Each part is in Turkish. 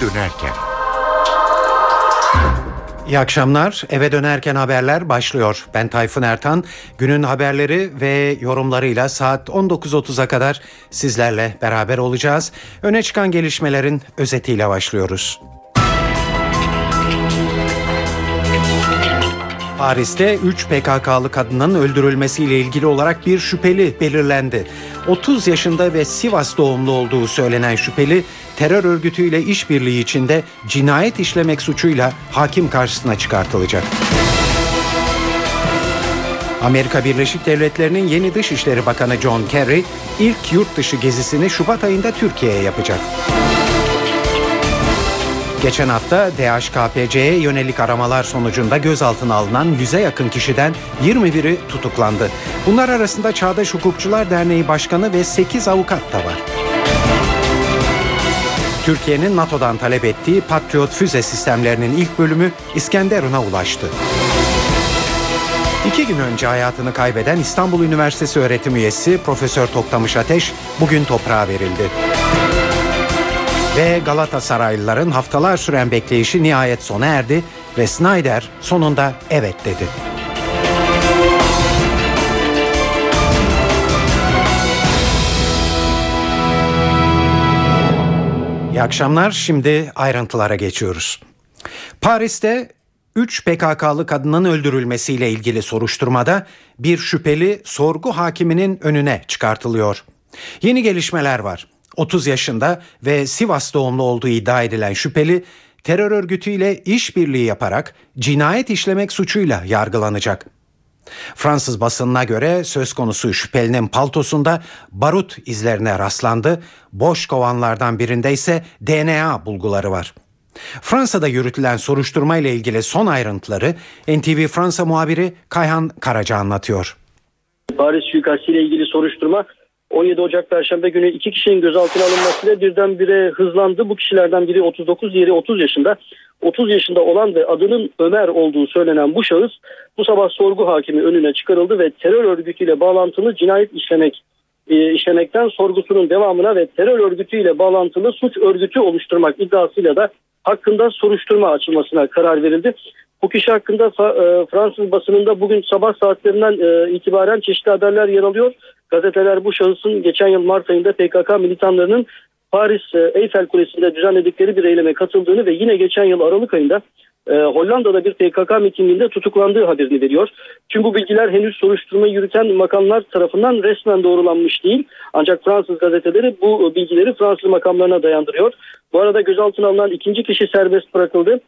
dönerken. İyi akşamlar. Eve dönerken haberler başlıyor. Ben Tayfun Ertan. Günün haberleri ve yorumlarıyla saat 19.30'a kadar sizlerle beraber olacağız. Öne çıkan gelişmelerin özetiyle başlıyoruz. Paris'te 3 PKK'lı kadının öldürülmesiyle ilgili olarak bir şüpheli belirlendi. 30 yaşında ve Sivas doğumlu olduğu söylenen şüpheli terör örgütüyle işbirliği içinde cinayet işlemek suçuyla hakim karşısına çıkartılacak. Amerika Birleşik Devletleri'nin yeni Dışişleri Bakanı John Kerry ilk yurt dışı gezisini Şubat ayında Türkiye'ye yapacak. Geçen hafta DHKPC'ye yönelik aramalar sonucunda gözaltına alınan 100'e yakın kişiden 21'i tutuklandı. Bunlar arasında Çağdaş Hukukçular Derneği Başkanı ve 8 avukat da var. Türkiye'nin NATO'dan talep ettiği Patriot füze sistemlerinin ilk bölümü İskenderun'a ulaştı. İki gün önce hayatını kaybeden İstanbul Üniversitesi öğretim üyesi Profesör Toktamış Ateş bugün toprağa verildi. Ve Galatasaraylıların haftalar süren bekleyişi nihayet sona erdi ve Snyder sonunda evet dedi. İyi akşamlar. Şimdi ayrıntılara geçiyoruz. Paris'te 3 PKK'lı kadının öldürülmesiyle ilgili soruşturmada bir şüpheli sorgu hakiminin önüne çıkartılıyor. Yeni gelişmeler var. 30 yaşında ve Sivas doğumlu olduğu iddia edilen şüpheli terör örgütüyle işbirliği yaparak cinayet işlemek suçuyla yargılanacak. Fransız basınına göre söz konusu şüphelinin paltosunda barut izlerine rastlandı. Boş kovanlardan birinde ise DNA bulguları var. Fransa'da yürütülen soruşturma ile ilgili son ayrıntıları NTV Fransa muhabiri Kayhan Karaca anlatıyor. Paris suikastı ile ilgili soruşturma 17 Ocak Perşembe günü iki kişinin gözaltına alınmasıyla birdenbire hızlandı. Bu kişilerden biri 39, diğeri 30 yaşında. 30 yaşında olan ve adının Ömer olduğu söylenen bu şahıs bu sabah sorgu hakimi önüne çıkarıldı ve terör örgütüyle bağlantılı cinayet işlemek e, işlemekten sorgusunun devamına ve terör örgütüyle bağlantılı suç örgütü oluşturmak iddiasıyla da hakkında soruşturma açılmasına karar verildi. Bu kişi hakkında e, Fransız basınında bugün sabah saatlerinden e, itibaren çeşitli haberler yer alıyor. Gazeteler bu şahısın geçen yıl Mart ayında PKK militanlarının Paris e, Eiffel Kulesi'nde düzenledikleri bir eyleme katıldığını ve yine geçen yıl Aralık ayında e, Hollanda'da bir PKK mitinginde tutuklandığı haberini veriyor. Tüm bu bilgiler henüz soruşturma yürüten makamlar tarafından resmen doğrulanmış değil. Ancak Fransız gazeteleri bu bilgileri Fransız makamlarına dayandırıyor. Bu arada gözaltına alınan ikinci kişi serbest bırakıldı.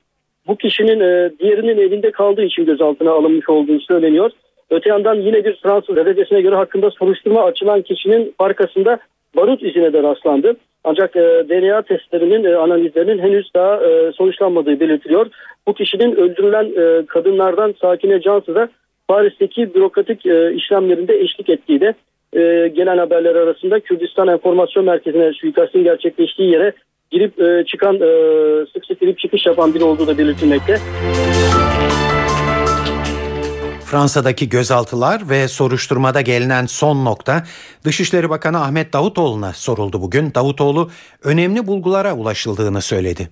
Bu kişinin e, diğerinin elinde kaldığı için gözaltına alınmış olduğu söyleniyor. Öte yandan yine bir Fransız gazetesine göre hakkında soruşturma açılan kişinin arkasında barut izine de rastlandı. Ancak e, DNA testlerinin e, analizlerinin henüz daha e, sonuçlanmadığı belirtiliyor. Bu kişinin öldürülen e, kadınlardan Sakine Cansız'a Paris'teki bürokratik e, işlemlerinde eşlik ettiği de e, gelen haberler arasında Kürdistan Enformasyon Merkezi'ne suikastin gerçekleştiği yere girip e, çıkan e, sık sık girip çıkış yapan biri olduğu da belirtilmekte. Fransa'daki gözaltılar ve soruşturmada gelinen son nokta Dışişleri Bakanı Ahmet Davutoğlu'na soruldu bugün. Davutoğlu önemli bulgulara ulaşıldığını söyledi.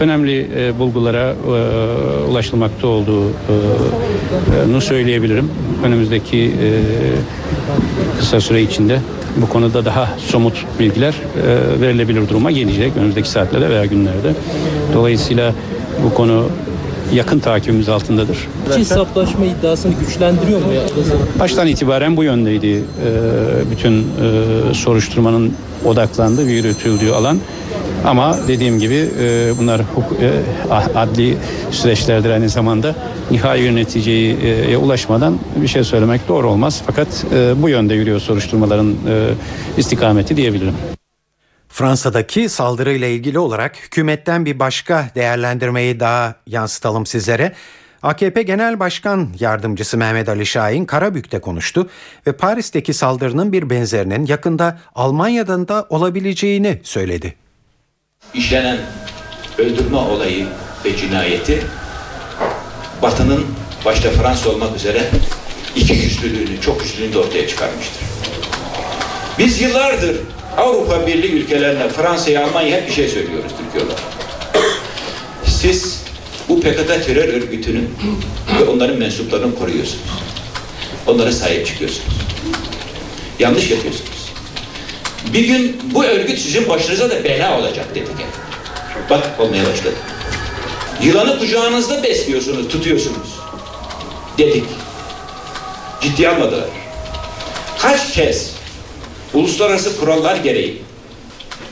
Önemli e, bulgulara e, ulaşılmakta olduğunu söyleyebilirim. Önümüzdeki e, kısa süre içinde bu konuda daha somut bilgiler e, verilebilir duruma gelecek önümüzdeki saatlerde veya günlerde. Dolayısıyla bu konu yakın takibimiz altındadır. İki hesaplaşma iddiasını güçlendiriyor mu ya? Baştan itibaren bu yöndeydi e, bütün e, soruşturmanın odaklandığı ve yürütüldüğü alan. Ama dediğim gibi e, bunlar huk- e, adli süreçlerdir aynı zamanda nihai bir neticeye ulaşmadan bir şey söylemek doğru olmaz. Fakat e, bu yönde yürüyor soruşturmaların e, istikameti diyebilirim. Fransa'daki saldırıyla ilgili olarak hükümetten bir başka değerlendirmeyi daha yansıtalım sizlere. AKP Genel Başkan Yardımcısı Mehmet Ali Şahin Karabük'te konuştu ve Paris'teki saldırının bir benzerinin yakında Almanya'dan da olabileceğini söyledi. İşlenen öldürme olayı ve cinayeti Batı'nın başta Fransa olmak üzere iki yüzlülüğünü, çok yüzlülüğünü de ortaya çıkarmıştır. Biz yıllardır Avrupa Birliği ülkelerine, Fransa'ya, Almanya'ya hep bir şey söylüyoruz Türkiye olarak. Siz bu PKK terör örgütünün ve onların mensuplarını koruyorsunuz. Onlara sahip çıkıyorsunuz. Yanlış yapıyorsunuz. Bir gün bu örgüt sizin başınıza da bela olacak dedik. Bak olmaya başladı. Yılanı kucağınızda besliyorsunuz, tutuyorsunuz. Dedik. Ciddiye almadılar. Kaç kez uluslararası kurallar gereği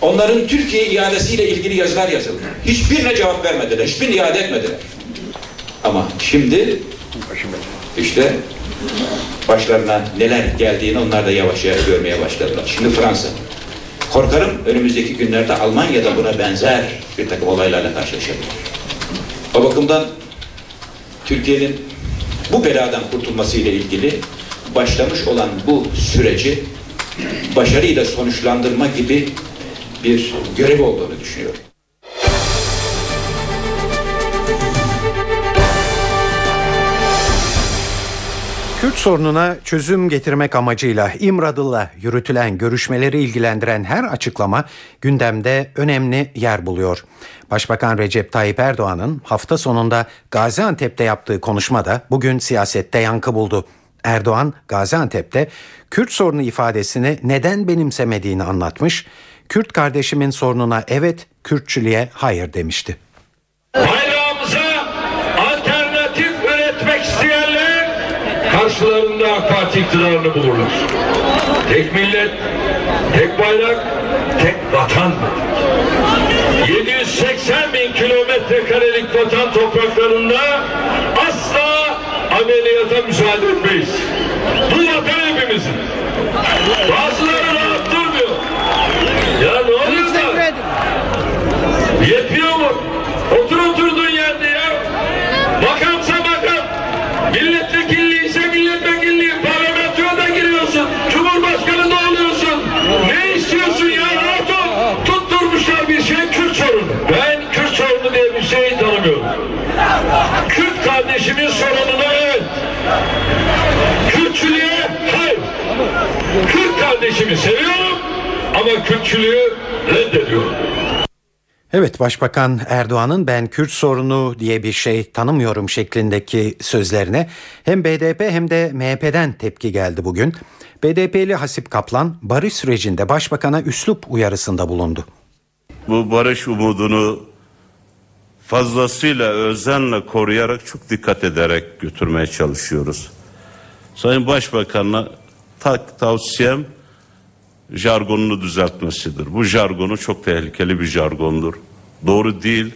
onların Türkiye iadesiyle ilgili yazılar yazıldı. Hiçbirine cevap vermediler, hiçbirini iade etmediler. Ama şimdi işte başlarına neler geldiğini onlar da yavaş yavaş görmeye başladılar. Şimdi Fransa. Korkarım önümüzdeki günlerde Almanya'da buna benzer bir takım olaylarla karşılaşabilir. O bakımdan Türkiye'nin bu beladan kurtulması ile ilgili başlamış olan bu süreci başarıyla sonuçlandırma gibi bir görev olduğunu düşünüyorum. Kürt sorununa çözüm getirmek amacıyla İmradı'la yürütülen görüşmeleri ilgilendiren her açıklama gündemde önemli yer buluyor. Başbakan Recep Tayyip Erdoğan'ın hafta sonunda Gaziantep'te yaptığı konuşmada bugün siyasette yankı buldu. Erdoğan Gaziantep'te Kürt sorunu ifadesini neden benimsemediğini anlatmış, Kürt kardeşimin sorununa evet, Kürtçülüğe hayır demişti. Bayrağımıza alternatif üretmek isteyenler karşılarında AK Parti iktidarını bulurlar. Tek millet, tek bayrak, tek vatan. 780 bin kilometre karelik vatan topraklarında asla ameliyata müsaade etmeyiz. Bu vatan hepimizin. Bazıları rahat durmuyor. Ya ne oluyor da? Yetmiyor mu? Otur oturduğun yerde ya. Makamsa makam. Milletvekilliği ise milletvekilliği. Parlamentoya da giriyorsun. Cumhurbaşkanı da oluyorsun. Ne istiyorsun ya? Rahat ol. Tutturmuşlar bir şey Kürt sorunu. Ben Kürt sorunu diye bir şey tanımıyorum. Kürt kardeşimin sorununa. Kürtçülüğe hayır. Kürt kardeşimi seviyorum ama Kürtçülüğü reddediyorum. Evet Başbakan Erdoğan'ın ben Kürt sorunu diye bir şey tanımıyorum şeklindeki sözlerine hem BDP hem de MHP'den tepki geldi bugün. BDP'li Hasip Kaplan barış sürecinde başbakana üslup uyarısında bulundu. bu barış umudunu fazlasıyla özenle koruyarak çok dikkat ederek götürmeye çalışıyoruz. Sayın Başbakan'a tak tavsiyem jargonunu düzeltmesidir. Bu jargonu çok tehlikeli bir jargondur. Doğru değil.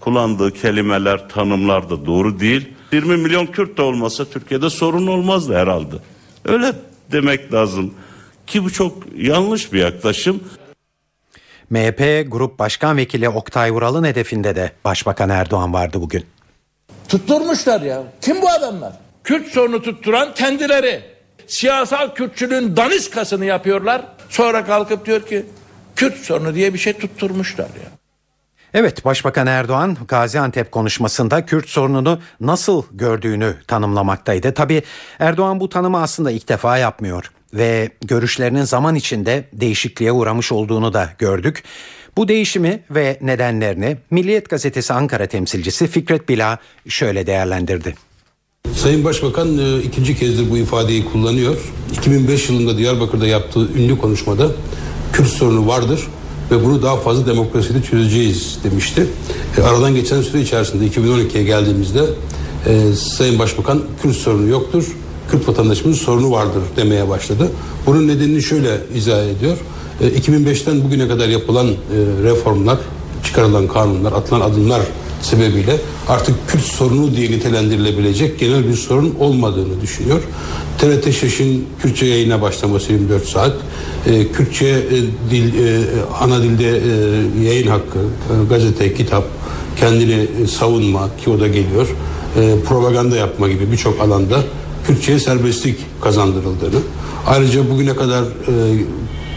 Kullandığı kelimeler, tanımlar da doğru değil. 20 milyon Kürt de olmasa Türkiye'de sorun olmazdı herhalde. Öyle demek lazım. Ki bu çok yanlış bir yaklaşım. MHP Grup Başkan Vekili Oktay Vural'ın hedefinde de Başbakan Erdoğan vardı bugün. Tutturmuşlar ya. Kim bu adamlar? Kürt sorunu tutturan kendileri. Siyasal Kürtçülüğün daniskasını yapıyorlar. Sonra kalkıp diyor ki Kürt sorunu diye bir şey tutturmuşlar ya. Evet Başbakan Erdoğan Gaziantep konuşmasında Kürt sorununu nasıl gördüğünü tanımlamaktaydı. Tabi Erdoğan bu tanımı aslında ilk defa yapmıyor ve görüşlerinin zaman içinde değişikliğe uğramış olduğunu da gördük. Bu değişimi ve nedenlerini Milliyet Gazetesi Ankara temsilcisi Fikret Bila şöyle değerlendirdi. Sayın Başbakan e, ikinci kezdir bu ifadeyi kullanıyor. 2005 yılında Diyarbakır'da yaptığı ünlü konuşmada Kürt sorunu vardır ve bunu daha fazla demokrasiyle çözeceğiz demişti. E, aradan geçen süre içerisinde 2012'ye geldiğimizde e, Sayın Başbakan Kürt sorunu yoktur, Kürt vatandaşımızın sorunu vardır demeye başladı. Bunun nedenini şöyle izah ediyor. E, 2005'ten bugüne kadar yapılan e, reformlar, çıkarılan kanunlar, atılan adımlar sebebiyle artık Kürt sorunu diye nitelendirilebilecek genel bir sorun olmadığını düşünüyor. TRT Şeş'in Kürtçe yayına başlaması 24 saat, e, Kürtçe e, dil e, ana dilde e, yayın hakkı, e, gazete, kitap, kendini e, savunma ki o da geliyor, e, propaganda yapma gibi birçok alanda Kürtçe'ye serbestlik kazandırıldığını, ayrıca bugüne kadar e,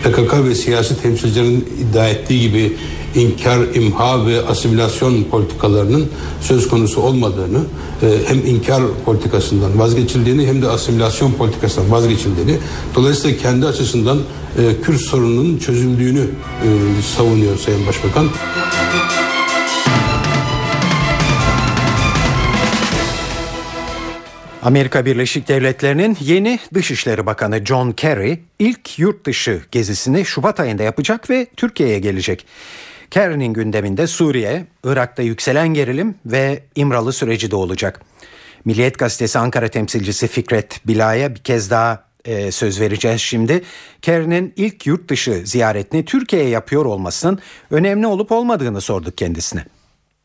PKK ve siyasi temsilcilerin iddia ettiği gibi inkar, imha ve asimilasyon politikalarının söz konusu olmadığını, e, hem inkar politikasından vazgeçildiğini hem de asimilasyon politikasından vazgeçildiğini, dolayısıyla kendi açısından e, Kürt sorununun çözüldüğünü e, savunuyor Sayın Başbakan. Amerika Birleşik Devletleri'nin yeni Dışişleri Bakanı John Kerry ilk yurt dışı gezisini Şubat ayında yapacak ve Türkiye'ye gelecek. Kerry'nin gündeminde Suriye, Irak'ta yükselen gerilim ve İmralı süreci de olacak. Milliyet Gazetesi Ankara temsilcisi Fikret Bila'ya bir kez daha e, söz vereceğiz şimdi. Kerry'nin ilk yurt dışı ziyaretini Türkiye'ye yapıyor olmasının önemli olup olmadığını sorduk kendisine.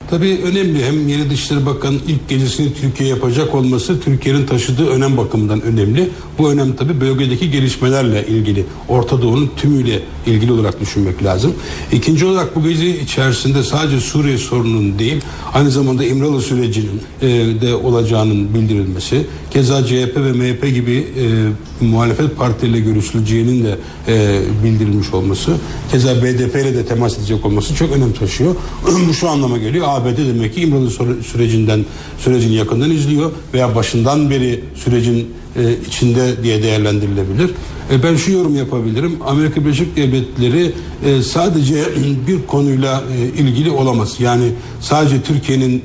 Tabii önemli. Hem yeni Dışişleri Bakanı ilk gecesini Türkiye yapacak olması Türkiye'nin taşıdığı önem bakımından önemli. Bu önem tabii bölgedeki gelişmelerle ilgili. Orta Doğu'nun tümüyle ilgili olarak düşünmek lazım. İkinci olarak bu gezi içerisinde sadece Suriye sorununun değil, aynı zamanda İmralı sürecinin e, de olacağının bildirilmesi, keza CHP ve MHP gibi e, muhalefet partileriyle görüşüleceğinin de e, bildirilmiş olması, keza BDP ile de temas edecek olması çok önem taşıyor. bu şu anlama geliyor. ABD demek ki İmralı sürecinden sürecin yakından izliyor veya başından beri sürecin e, içinde diye değerlendirilebilir. E, ben şu yorum yapabilirim. Amerika Birleşik Devletleri e, sadece bir konuyla e, ilgili olamaz. Yani sadece Türkiye'nin e,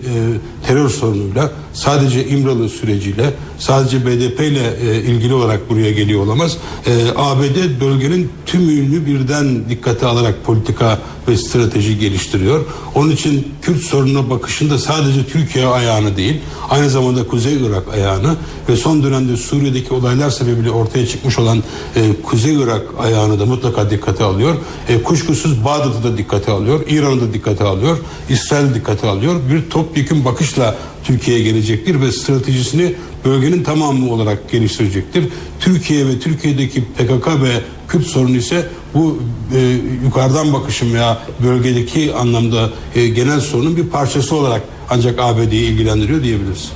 terör sorunuyla, sadece İmralı süreciyle, sadece BDP ile e, ilgili olarak buraya geliyor olamaz. E, ABD bölgenin tümünü birden dikkate alarak politika ve strateji geliştiriyor. Onun için Kürt sorununa bakışında sadece Türkiye ayağını değil, aynı zamanda Kuzey Irak ayağını ve son dönemde Suriye'deki olaylar sebebiyle ortaya çıkmış olan e, Kuzey Irak ayağını da mutlaka dikkate alıyor. E, kuşkusuz Bağdat'ı da dikkate alıyor, İran'ı da dikkate alıyor, İsrail dikkate alıyor. Bir topyekun bakışla Türkiye'ye gelecektir ve stratejisini bölgenin tamamı olarak geliştirecektir. Türkiye ve Türkiye'deki PKK ve Kürt sorunu ise bu e, yukarıdan bakışım veya bölgedeki anlamda e, genel sorunun bir parçası olarak ancak ABD'yi ilgilendiriyor diyebiliriz.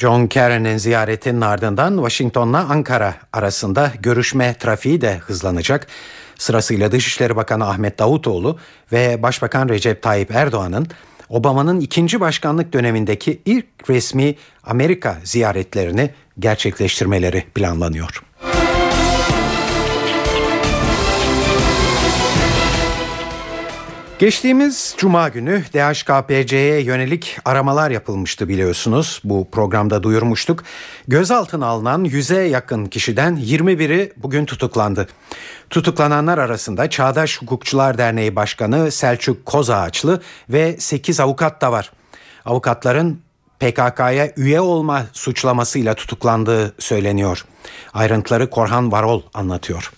John Kerry'nin ziyaretinin ardından Washington'la Ankara arasında görüşme trafiği de hızlanacak. Sırasıyla Dışişleri Bakanı Ahmet Davutoğlu ve Başbakan Recep Tayyip Erdoğan'ın Obama'nın ikinci başkanlık dönemindeki ilk resmi Amerika ziyaretlerini gerçekleştirmeleri planlanıyor. Geçtiğimiz cuma günü DHKPC'ye yönelik aramalar yapılmıştı biliyorsunuz. Bu programda duyurmuştuk. Gözaltına alınan 100'e yakın kişiden 21'i bugün tutuklandı. Tutuklananlar arasında Çağdaş Hukukçular Derneği Başkanı Selçuk Kozağaçlı ve 8 avukat da var. Avukatların PKK'ya üye olma suçlamasıyla tutuklandığı söyleniyor. Ayrıntıları Korhan Varol anlatıyor.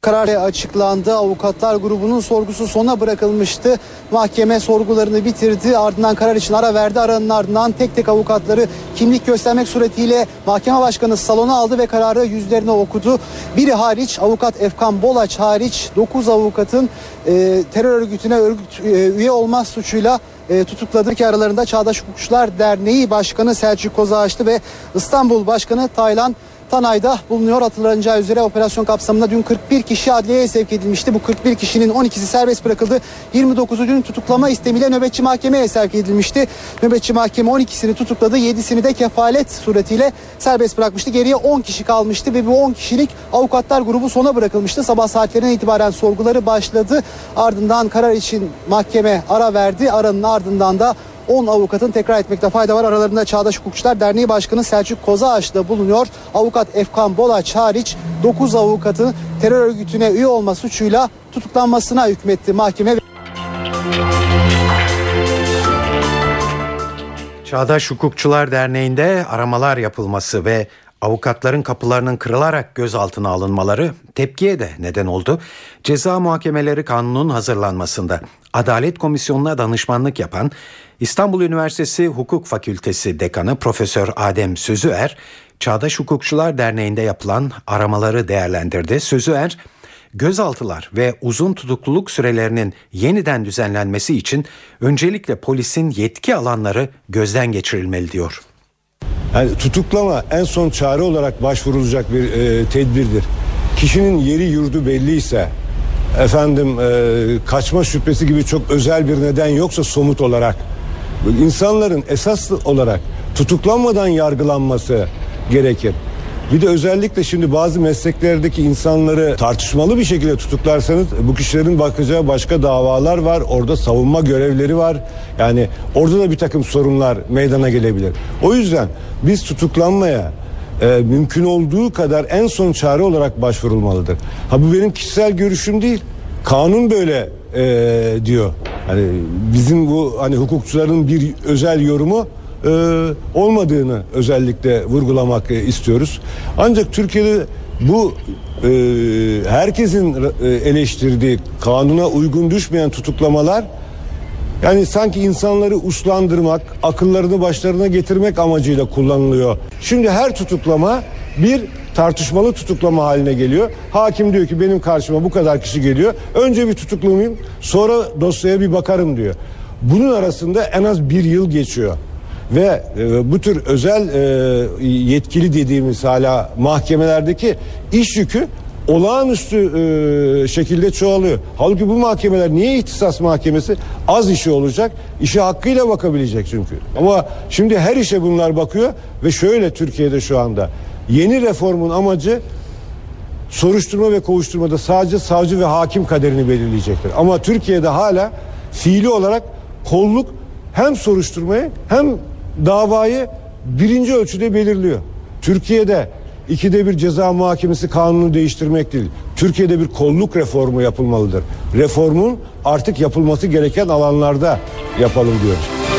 Karar açıklandı. Avukatlar grubunun sorgusu sona bırakılmıştı. Mahkeme sorgularını bitirdi. Ardından karar için ara verdi. Aranın ardından tek tek avukatları kimlik göstermek suretiyle mahkeme başkanı salona aldı ve kararı yüzlerine okudu. Biri hariç avukat Efkan Bolaç hariç 9 avukatın e, terör örgütüne örgüt, e, üye olma suçuyla e, tutukladı ki aralarında Çağdaş Hukukçular Derneği Başkanı Selçuk Kozağaçlı ve İstanbul Başkanı Taylan Tanay'da bulunuyor. Hatırlanacağı üzere operasyon kapsamında dün 41 kişi adliyeye sevk edilmişti. Bu 41 kişinin 12'si serbest bırakıldı. 29'u dün tutuklama istemiyle nöbetçi mahkemeye sevk edilmişti. Nöbetçi mahkeme 12'sini tutukladı. 7'sini de kefalet suretiyle serbest bırakmıştı. Geriye 10 kişi kalmıştı ve bu 10 kişilik avukatlar grubu sona bırakılmıştı. Sabah saatlerinden itibaren sorguları başladı. Ardından karar için mahkeme ara verdi. Aranın ardından da 10 avukatın tekrar etmekte fayda var. Aralarında Çağdaş Hukukçular Derneği Başkanı Selçuk Kozağaç da bulunuyor. Avukat Efkan Bolaç hariç 9 avukatın terör örgütüne üye olma suçuyla tutuklanmasına hükmetti mahkeme. Çağdaş Hukukçular Derneği'nde aramalar yapılması ve avukatların kapılarının kırılarak gözaltına alınmaları tepkiye de neden oldu. Ceza muhakemeleri kanunun hazırlanmasında Adalet Komisyonu'na danışmanlık yapan İstanbul Üniversitesi Hukuk Fakültesi Dekanı Profesör Adem Sözüer, Çağdaş Hukukçular Derneği'nde yapılan aramaları değerlendirdi. Sözüer, gözaltılar ve uzun tutukluluk sürelerinin yeniden düzenlenmesi için öncelikle polisin yetki alanları gözden geçirilmeli diyor. Yani tutuklama en son çare olarak başvurulacak bir e, tedbirdir. Kişinin yeri yurdu belliyse efendim e, kaçma şüphesi gibi çok özel bir neden yoksa somut olarak insanların esas olarak tutuklanmadan yargılanması gerekir. Bir de özellikle şimdi bazı mesleklerdeki insanları tartışmalı bir şekilde tutuklarsanız bu kişilerin bakacağı başka davalar var. Orada savunma görevleri var. Yani orada da bir takım sorunlar meydana gelebilir. O yüzden biz tutuklanmaya e, mümkün olduğu kadar en son çare olarak başvurulmalıdır. Ha bu benim kişisel görüşüm değil. Kanun böyle e, diyor. Hani bizim bu hani hukukçuların bir özel yorumu e, olmadığını özellikle vurgulamak e, istiyoruz. Ancak Türkiye'de bu e, herkesin e, eleştirdiği kanuna uygun düşmeyen tutuklamalar yani sanki insanları uslandırmak, akıllarını başlarına getirmek amacıyla kullanılıyor. Şimdi her tutuklama bir tartışmalı tutuklama haline geliyor. Hakim diyor ki benim karşıma bu kadar kişi geliyor. Önce bir tutuklamayayım sonra dosyaya bir bakarım diyor. Bunun arasında en az bir yıl geçiyor. Ve e, bu tür özel e, yetkili dediğimiz hala mahkemelerdeki iş yükü olağanüstü e, şekilde çoğalıyor. Halbuki bu mahkemeler niye ihtisas mahkemesi? Az işi olacak, işe hakkıyla bakabilecek çünkü. Ama şimdi her işe bunlar bakıyor ve şöyle Türkiye'de şu anda yeni reformun amacı soruşturma ve kovuşturmada sadece savcı ve hakim kaderini belirleyecektir. Ama Türkiye'de hala fiili olarak kolluk hem soruşturmayı hem davayı birinci ölçüde belirliyor. Türkiye'de ikide bir ceza muhakemesi kanunu değiştirmek değil. Türkiye'de bir kolluk reformu yapılmalıdır. Reformun artık yapılması gereken alanlarda yapalım diyoruz.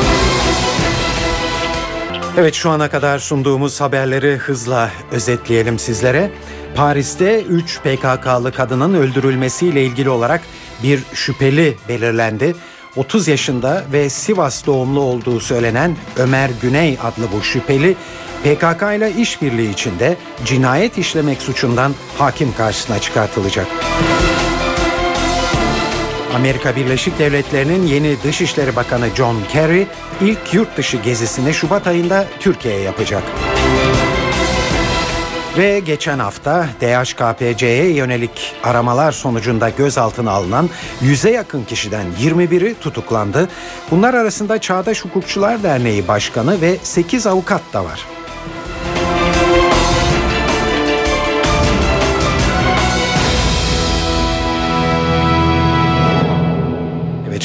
Evet şu ana kadar sunduğumuz haberleri hızla özetleyelim sizlere. Paris'te 3 PKK'lı kadının öldürülmesiyle ilgili olarak bir şüpheli belirlendi. 30 yaşında ve Sivas doğumlu olduğu söylenen Ömer Güney adlı bu şüpheli PKK ile işbirliği içinde cinayet işlemek suçundan hakim karşısına çıkartılacak. Amerika Birleşik Devletleri'nin yeni Dışişleri Bakanı John Kerry ilk yurt dışı gezisini Şubat ayında Türkiye'ye yapacak. Ve geçen hafta DHKPC'ye yönelik aramalar sonucunda gözaltına alınan 100'e yakın kişiden 21'i tutuklandı. Bunlar arasında Çağdaş Hukukçular Derneği Başkanı ve 8 avukat da var.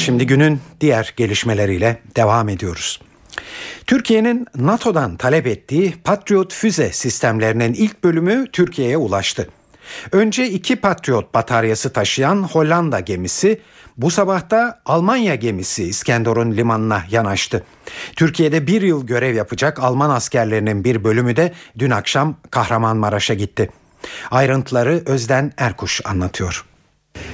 Şimdi günün diğer gelişmeleriyle devam ediyoruz. Türkiye'nin NATO'dan talep ettiği Patriot füze sistemlerinin ilk bölümü Türkiye'ye ulaştı. Önce iki Patriot bataryası taşıyan Hollanda gemisi bu sabah da Almanya gemisi İskenderun limanına yanaştı. Türkiye'de bir yıl görev yapacak Alman askerlerinin bir bölümü de dün akşam Kahramanmaraş'a gitti. Ayrıntıları Özden Erkuş anlatıyor.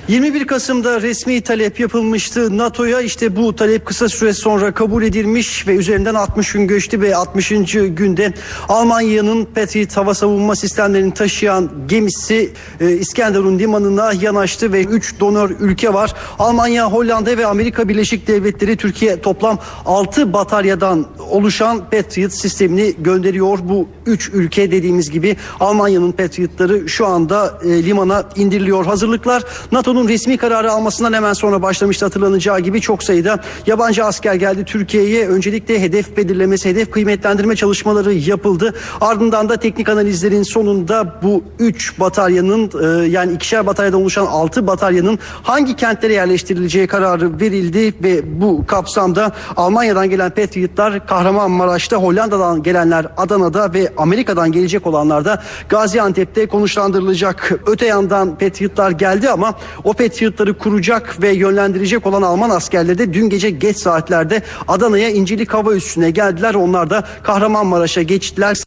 21 Kasım'da resmi talep yapılmıştı NATO'ya işte bu talep kısa süre sonra kabul edilmiş ve üzerinden 60 gün geçti ve 60. günde Almanya'nın Patriot hava savunma sistemlerini taşıyan gemisi e, İskenderun limanına yanaştı ve 3 donör ülke var. Almanya, Hollanda ve Amerika Birleşik Devletleri Türkiye toplam 6 bataryadan oluşan Patriot sistemini gönderiyor. Bu 3 ülke dediğimiz gibi Almanya'nın Patriot'ları şu anda e, limana indiriliyor. Hazırlıklar NATO'nun resmi kararı almasından hemen sonra başlamıştı hatırlanacağı gibi çok sayıda yabancı asker geldi Türkiye'ye. Öncelikle hedef belirlemesi, hedef kıymetlendirme çalışmaları yapıldı. Ardından da teknik analizlerin sonunda bu 3 bataryanın e, yani ikişer bataryadan oluşan 6 bataryanın hangi kentlere yerleştirileceği kararı verildi ve bu kapsamda Almanya'dan gelen Patriotlar Kahramanmaraş'ta, Hollanda'dan gelenler Adana'da ve Amerika'dan gelecek olanlar da Gaziantep'te konuşlandırılacak. Öte yandan Patriotlar geldi ama o Patriotları kuracak ve yönlendirecek olan Alman askerleri de dün gece geç saatlerde Adana'ya İncilik Hava Üssü'ne geldiler. Onlar da Kahramanmaraş'a geçtiler.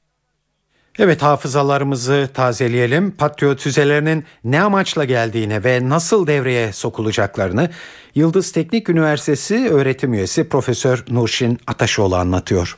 Evet hafızalarımızı tazeleyelim. Patriot füzelerinin ne amaçla geldiğine ve nasıl devreye sokulacaklarını Yıldız Teknik Üniversitesi öğretim üyesi Profesör Nurşin Ataşoğlu anlatıyor.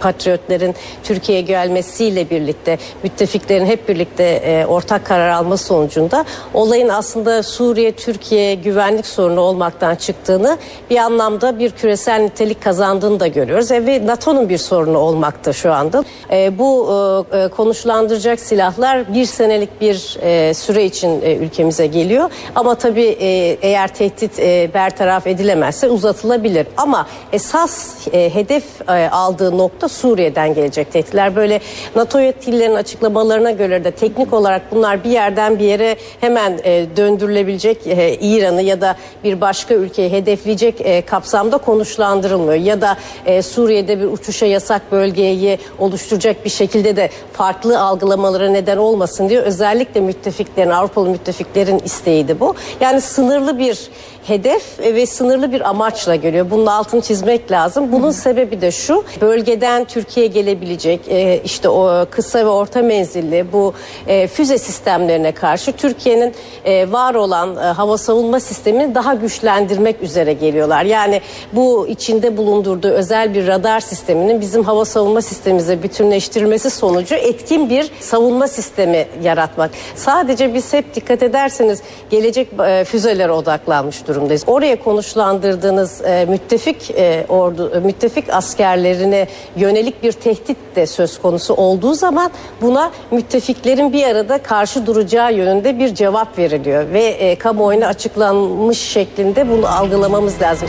Patriotların Türkiye'ye gelmesiyle birlikte müttefiklerin hep birlikte e, ortak karar alması sonucunda olayın aslında Suriye Türkiye güvenlik sorunu olmaktan çıktığını bir anlamda bir küresel nitelik kazandığını da görüyoruz. E, ve NATO'nun bir sorunu olmakta şu anda. E, bu e, e, konuşlandıracak silahlar bir senelik bir e, süre için e, ülkemize geliyor. Ama tabii e, eğer tehdit e, bertaraf edilemezse uzatılabilir. Ama esas e, hedef e, aldığı nokta Suriye'den gelecek tehditler. Böyle NATO yetkililerinin açıklamalarına göre de teknik olarak bunlar bir yerden bir yere hemen e, döndürülebilecek e, İran'ı ya da bir başka ülkeyi hedefleyecek e, kapsamda konuşlandırılmıyor. Ya da e, Suriye'de bir uçuşa yasak bölgeyi oluşturacak bir şekilde de farklı algılamalara neden olmasın diye özellikle müttefiklerin, Avrupalı müttefiklerin isteğiydi bu. Yani sınırlı bir hedef ve sınırlı bir amaçla görüyor. Bunun altını çizmek lazım. Bunun sebebi de şu. Bölgeden Türkiye'ye gelebilecek e, işte o kısa ve orta menzilli bu e, füze sistemlerine karşı Türkiye'nin e, var olan hava savunma sistemini daha güçlendirmek üzere geliyorlar. Yani bu içinde bulundurduğu özel bir radar sisteminin bizim hava savunma sistemimize bütünleştirilmesi sonucu etkin bir savunma sistemi yaratmak. Sadece biz hep dikkat ederseniz gelecek füzelere odaklanmış durumdayız. Oraya konuşlandırdığınız e, müttefik e, ordu, e, müttefik askerlerine yönelik bir tehdit de söz konusu olduğu zaman buna müttefiklerin bir arada karşı duracağı yönünde bir cevap veriliyor ve e, kamuoyuna açıklanmış şeklinde bunu algılamamız lazım.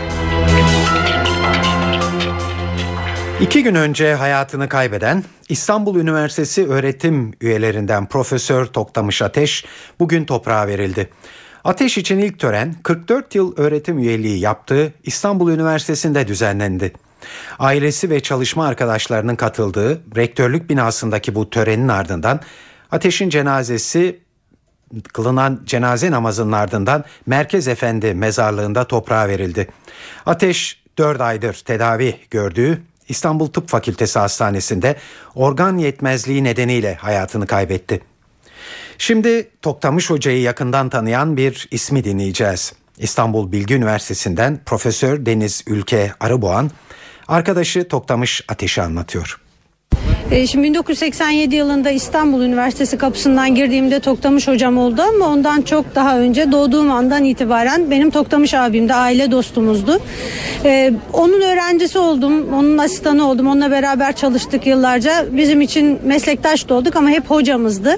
İki gün önce hayatını kaybeden İstanbul Üniversitesi öğretim üyelerinden Profesör Toktamış Ateş bugün toprağa verildi. Ateş için ilk tören 44 yıl öğretim üyeliği yaptığı İstanbul Üniversitesi'nde düzenlendi. Ailesi ve çalışma arkadaşlarının katıldığı rektörlük binasındaki bu törenin ardından Ateş'in cenazesi kılınan cenaze namazının ardından Merkez Efendi mezarlığında toprağa verildi. Ateş 4 aydır tedavi gördüğü İstanbul Tıp Fakültesi Hastanesi'nde organ yetmezliği nedeniyle hayatını kaybetti. Şimdi Toktamış Hoca'yı yakından tanıyan bir ismi dinleyeceğiz. İstanbul Bilgi Üniversitesi'nden Profesör Deniz Ülke Arıboğan, arkadaşı Toktamış Ateş'i anlatıyor. E, şimdi 1987 yılında İstanbul Üniversitesi kapısından girdiğimde Toktamış hocam oldu ama ondan çok daha önce doğduğum andan itibaren benim Toktamış abim de aile dostumuzdu. Ee, onun öğrencisi oldum, onun asistanı oldum, onunla beraber çalıştık yıllarca. Bizim için meslektaş da olduk ama hep hocamızdı.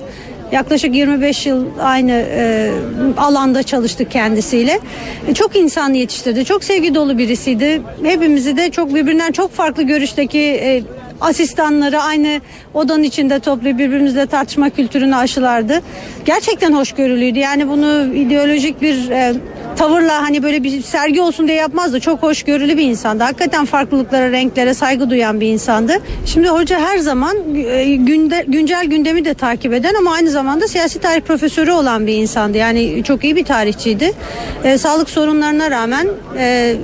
Yaklaşık 25 yıl aynı e, alanda çalıştık kendisiyle. E, çok insan yetiştirdi. Çok sevgi dolu birisiydi. Hepimizi de çok birbirinden çok farklı görüşteki e, asistanları aynı odanın içinde toplayıp birbirimizle tartışma kültürünü aşılardı. Gerçekten hoşgörülüydü. Yani bunu ideolojik bir e, tavırla hani böyle bir sergi olsun diye yapmazdı. Çok hoşgörülü bir insandı. Hakikaten farklılıklara, renklere saygı duyan bir insandı. Şimdi hoca her zaman e, günde, güncel gündemi de takip eden ama aynı zamanda siyasi tarih profesörü olan bir insandı. Yani çok iyi bir tarihçiydi. E, sağlık sorunlarına rağmen e,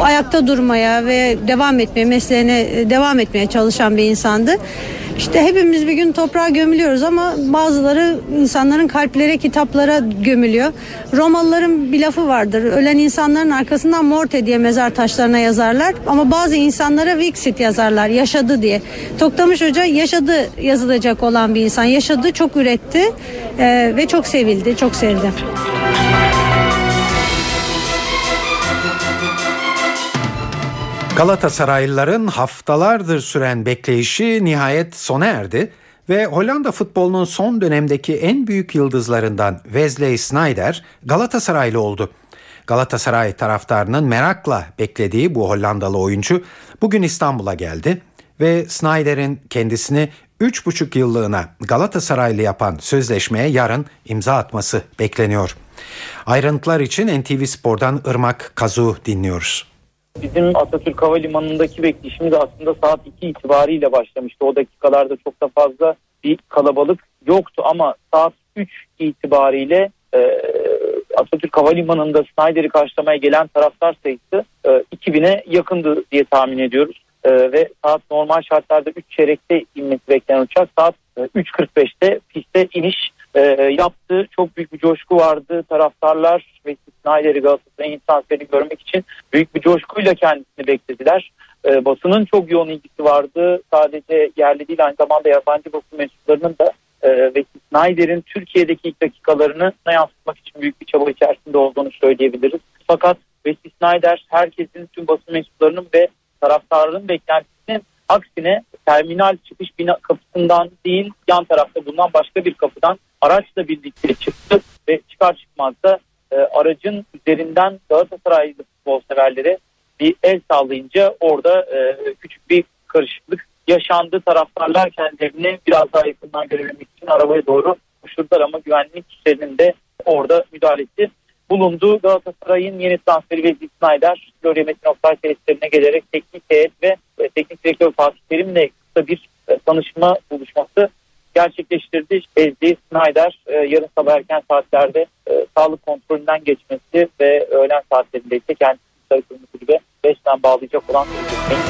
ayakta durmaya ve devam etmeye, mesleğine e, etmeye çalışan bir insandı. İşte hepimiz bir gün toprağa gömülüyoruz ama bazıları insanların kalplere, kitaplara gömülüyor. Romalıların bir lafı vardır. Ölen insanların arkasından morte diye mezar taşlarına yazarlar. Ama bazı insanlara vixit yazarlar. Yaşadı diye. Toktamış Hoca yaşadı yazılacak olan bir insan. Yaşadı, çok üretti e, ve çok sevildi, çok sevdi. Galatasaraylıların haftalardır süren bekleyişi nihayet sona erdi ve Hollanda futbolunun son dönemdeki en büyük yıldızlarından Wesley Sneijder Galatasaraylı oldu. Galatasaray taraftarının merakla beklediği bu Hollandalı oyuncu bugün İstanbul'a geldi ve Snyder'in kendisini 3,5 yıllığına Galatasaraylı yapan sözleşmeye yarın imza atması bekleniyor. Ayrıntılar için NTV Spor'dan Irmak Kazu dinliyoruz. Bizim Atatürk Havalimanı'ndaki bekleyişimiz aslında saat 2 itibariyle başlamıştı. O dakikalarda çok da fazla bir kalabalık yoktu ama saat 3 itibariyle e, Atatürk Havalimanı'nda Snyder'i karşılamaya gelen taraftar sayısı e, 2000'e yakındı diye tahmin ediyoruz. E, ve saat normal şartlarda 3 çeyrekte inmesi beklenen uçak saat e, 3.45'te piste iniş e, yaptı. Çok büyük bir coşku vardı. Taraftarlar ve Snyder'i Galatasaray'ın transferini görmek için büyük bir coşkuyla kendisini beklediler. e, basının çok yoğun ilgisi vardı. Sadece yerli değil aynı zamanda yabancı basın mensuplarının da e, ve Snyder'in Türkiye'deki ilk dakikalarını yansıtmak için büyük bir çaba içerisinde olduğunu söyleyebiliriz. Fakat Wesley Snyder herkesin tüm basın mensuplarının ve taraftarların beklentisinin aksine terminal çıkış bina kapısından değil yan tarafta bulunan başka bir kapıdan araçla birlikte çıktı ve çıkar çıkmaz da e, aracın üzerinden Galatasaraylı futbol severlere bir el sağlayınca orada e, küçük bir karışıklık yaşandı. Taraftarlar kendilerini biraz daha yakından görebilmek için arabaya doğru koşturdular ama güvenlik güçlerinin de orada müdahalesi bulundu. Galatasaray'ın yeni transferi Wesley Snyder, Florya Metin Oktay tesislerine gelerek teknik heyet ve e, teknik direktör Fatih Terim'le kısa bir e, tanışma buluşması gerçekleştirdi. Wesley Snyder e, yarın sabah erken saatlerde sağlık kontrolünden geçmesi ve öğlen saatlerinde ise kendisi sarı kırmızı gibi resmen bağlayacak olan sözleşmeyi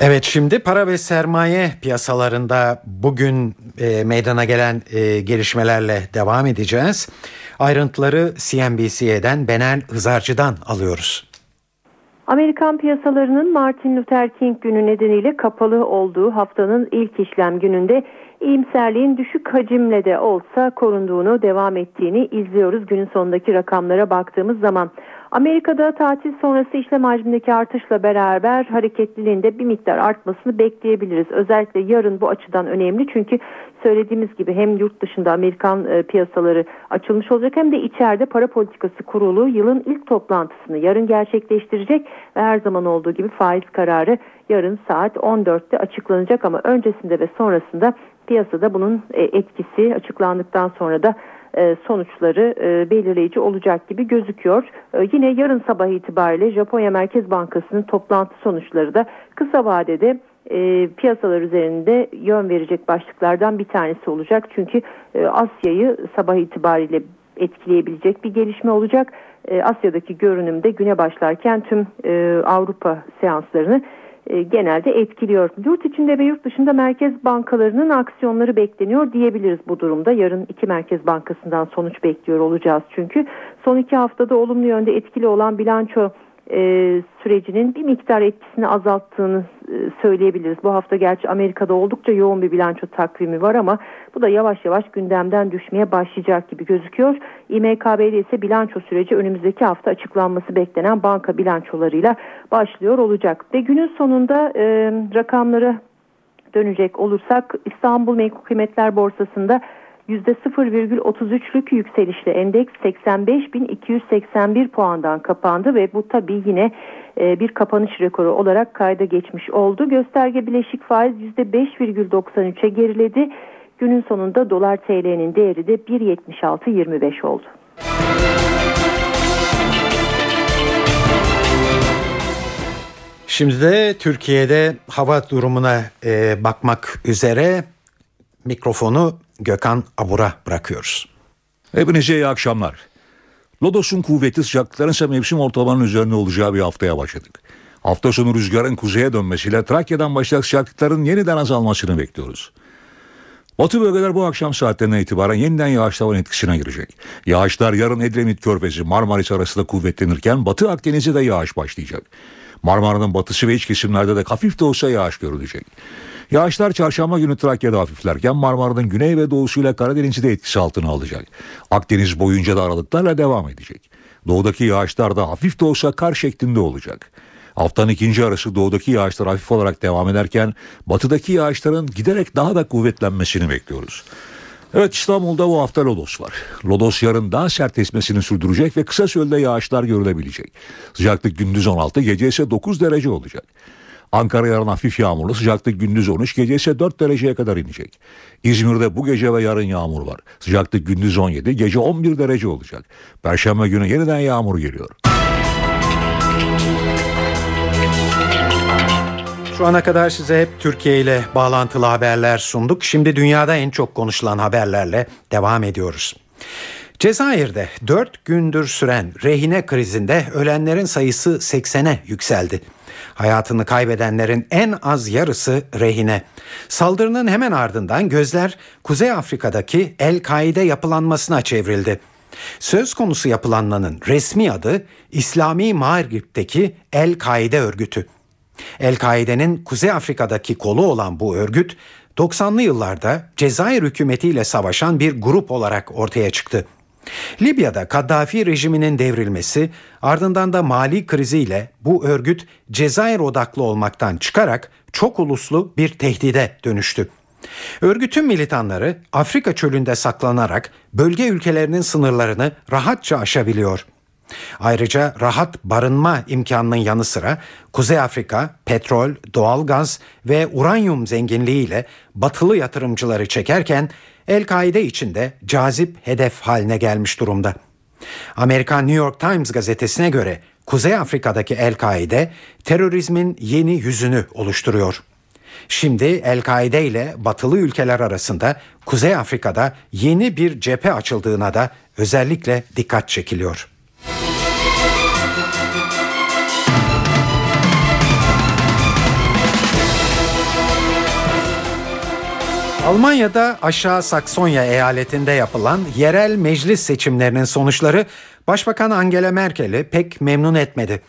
Evet şimdi para ve sermaye piyasalarında bugün e, meydana gelen e, gelişmelerle devam edeceğiz. Ayrıntıları CNBC'den Benel Hızarcı'dan alıyoruz. Amerikan piyasalarının Martin Luther King günü nedeniyle kapalı olduğu haftanın ilk işlem gününde iyimserliğin düşük hacimle de olsa korunduğunu devam ettiğini izliyoruz günün sonundaki rakamlara baktığımız zaman. Amerika'da tatil sonrası işlem hacmindeki artışla beraber hareketliliğinde bir miktar artmasını bekleyebiliriz. Özellikle yarın bu açıdan önemli çünkü söylediğimiz gibi hem yurt dışında Amerikan e, piyasaları açılmış olacak hem de içeride para politikası kurulu yılın ilk toplantısını yarın gerçekleştirecek ve her zaman olduğu gibi faiz kararı yarın saat 14'te açıklanacak ama öncesinde ve sonrasında piyasada bunun e, etkisi açıklandıktan sonra da sonuçları e, belirleyici olacak gibi gözüküyor. Yine yarın sabah itibariyle Japonya Merkez Bankası'nın toplantı sonuçları da kısa vadede piyasalar üzerinde yön verecek başlıklardan bir tanesi olacak. Çünkü Asya'yı sabah itibariyle etkileyebilecek bir gelişme olacak. Asya'daki görünümde güne başlarken tüm Avrupa seanslarını e, genelde etkiliyor. Yurt içinde ve yurt dışında merkez bankalarının aksiyonları bekleniyor diyebiliriz bu durumda. Yarın iki merkez bankasından sonuç bekliyor olacağız çünkü son iki haftada olumlu yönde etkili olan bilanço e, sürecinin bir miktar etkisini azalttığını e, söyleyebiliriz. Bu hafta gerçi Amerika'da oldukça yoğun bir bilanço takvimi var ama bu da yavaş yavaş gündemden düşmeye başlayacak gibi gözüküyor. İMKB'de ise bilanço süreci önümüzdeki hafta açıklanması beklenen banka bilançolarıyla başlıyor olacak. Ve günün sonunda e, rakamları dönecek olursak İstanbul Menkul Kıymetler Borsası'nda %0,33'lük yükselişle endeks 85.281 puandan kapandı ve bu tabii yine e, bir kapanış rekoru olarak kayda geçmiş oldu. Gösterge bileşik faiz %5,93'e geriledi. Günün sonunda dolar TL'nin değeri de 1.7625 oldu. Şimdi de Türkiye'de hava durumuna e, bakmak üzere mikrofonu Gökhan Abur'a bırakıyoruz. Hepinize iyi akşamlar. Lodos'un kuvvetli sıcaklıkların ise mevsim ortalamanın üzerinde olacağı bir haftaya başladık. Hafta sonu rüzgarın kuzeye dönmesiyle Trakya'dan başlayan sıcaklıkların yeniden azalmasını bekliyoruz. Batı bölgeler bu akşam saatlerinden itibaren yeniden yağışların etkisine girecek. Yağışlar yarın Edremit Körfezi Marmaris arasında kuvvetlenirken Batı Akdeniz'de de yağış başlayacak. Marmara'nın batısı ve iç kesimlerde de hafif de olsa yağış görülecek. Yağışlar çarşamba günü Trakya'da hafiflerken Marmara'nın güney ve doğusuyla Karadeniz'i de etkisi altına alacak. Akdeniz boyunca da aralıklarla devam edecek. Doğudaki yağışlar da hafif de olsa kar şeklinde olacak. Haftanın ikinci arası doğudaki yağışlar hafif olarak devam ederken batıdaki yağışların giderek daha da kuvvetlenmesini bekliyoruz. Evet İstanbul'da bu hafta Lodos var. Lodos yarın daha sert esmesini sürdürecek ve kısa sürede yağışlar görülebilecek. Sıcaklık gündüz 16, gece ise 9 derece olacak. Ankara yarın hafif yağmurlu sıcaklık gündüz 13 gece ise 4 dereceye kadar inecek. İzmir'de bu gece ve yarın yağmur var. Sıcaklık gündüz 17 gece 11 derece olacak. Perşembe günü yeniden yağmur geliyor. Şu ana kadar size hep Türkiye ile bağlantılı haberler sunduk. Şimdi dünyada en çok konuşulan haberlerle devam ediyoruz. Cezayir'de 4 gündür süren rehine krizinde ölenlerin sayısı 80'e yükseldi. Hayatını kaybedenlerin en az yarısı rehine. Saldırının hemen ardından gözler Kuzey Afrika'daki El-Kaide yapılanmasına çevrildi. Söz konusu yapılanmanın resmi adı İslami Mağrib'deki El-Kaide örgütü. El-Kaide'nin Kuzey Afrika'daki kolu olan bu örgüt 90'lı yıllarda Cezayir hükümetiyle savaşan bir grup olarak ortaya çıktı. Libya'da Kaddafi rejiminin devrilmesi ardından da mali kriziyle bu örgüt Cezayir odaklı olmaktan çıkarak çok uluslu bir tehdide dönüştü. Örgütün militanları Afrika çölünde saklanarak bölge ülkelerinin sınırlarını rahatça aşabiliyor. Ayrıca rahat barınma imkanının yanı sıra Kuzey Afrika petrol, doğalgaz ve uranyum zenginliğiyle batılı yatırımcıları çekerken El-Kaide içinde cazip hedef haline gelmiş durumda. Amerikan New York Times gazetesine göre Kuzey Afrika'daki El-Kaide terörizmin yeni yüzünü oluşturuyor. Şimdi El-Kaide ile batılı ülkeler arasında Kuzey Afrika'da yeni bir cephe açıldığına da özellikle dikkat çekiliyor. Almanya'da Aşağı Saksonya eyaletinde yapılan yerel meclis seçimlerinin sonuçları Başbakan Angela Merkel'i pek memnun etmedi.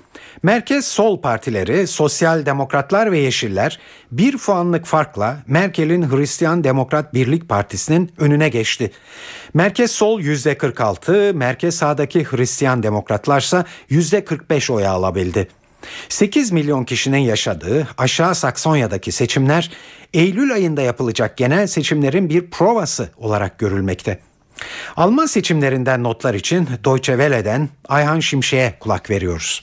Merkez sol partileri, Sosyal Demokratlar ve Yeşiller bir puanlık farkla Merkel'in Hristiyan Demokrat Birlik Partisi'nin önüne geçti. Merkez sol %46, merkez sağdaki Hristiyan Demokratlarsa %45 oy alabildi. 8 milyon kişinin yaşadığı aşağı Saksonya'daki seçimler Eylül ayında yapılacak genel seçimlerin bir provası olarak görülmekte. Alman seçimlerinden notlar için Deutsche Welle'den Ayhan Şimşek'e kulak veriyoruz.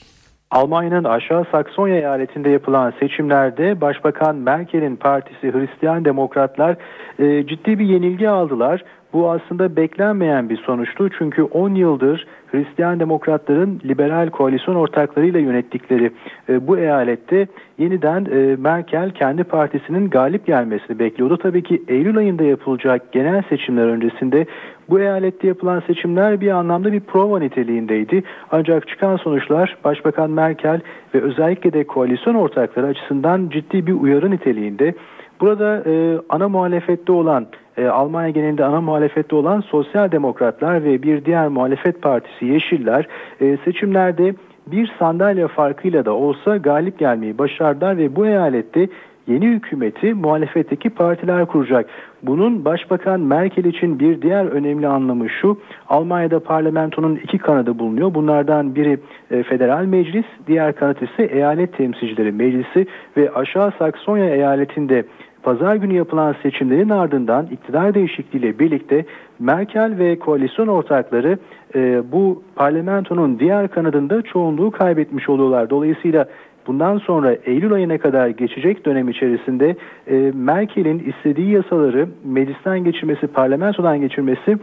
Almanya'nın aşağı Saksonya eyaletinde yapılan seçimlerde Başbakan Merkel'in partisi Hristiyan Demokratlar e, ciddi bir yenilgi aldılar. Bu aslında beklenmeyen bir sonuçtu çünkü 10 yıldır Hristiyan Demokratların liberal koalisyon ortaklarıyla yönettikleri e, bu eyalette yeniden e, Merkel kendi partisinin galip gelmesini bekliyordu. Tabii ki Eylül ayında yapılacak genel seçimler öncesinde bu eyalette yapılan seçimler bir anlamda bir prova niteliğindeydi. Ancak çıkan sonuçlar Başbakan Merkel ve özellikle de koalisyon ortakları açısından ciddi bir uyarı niteliğinde. Burada e, ana muhalefette olan e, Almanya genelinde ana muhalefette olan Sosyal Demokratlar ve bir diğer muhalefet partisi Yeşiller e, seçimlerde bir sandalye farkıyla da olsa galip gelmeyi başardılar ve bu eyalette yeni hükümeti muhalefetteki partiler kuracak. Bunun Başbakan Merkel için bir diğer önemli anlamı şu. Almanya'da parlamentonun iki kanadı bulunuyor. Bunlardan biri e, federal meclis, diğer kanat ise eyalet temsilcileri meclisi ve aşağı Saksonya eyaletinde pazar günü yapılan seçimlerin ardından iktidar değişikliğiyle birlikte Merkel ve koalisyon ortakları e, bu parlamentonun diğer kanadında çoğunluğu kaybetmiş oluyorlar. Dolayısıyla bundan sonra Eylül ayına kadar geçecek dönem içerisinde e, Merkel'in istediği yasaları meclisten geçirmesi, parlamentodan geçirmesi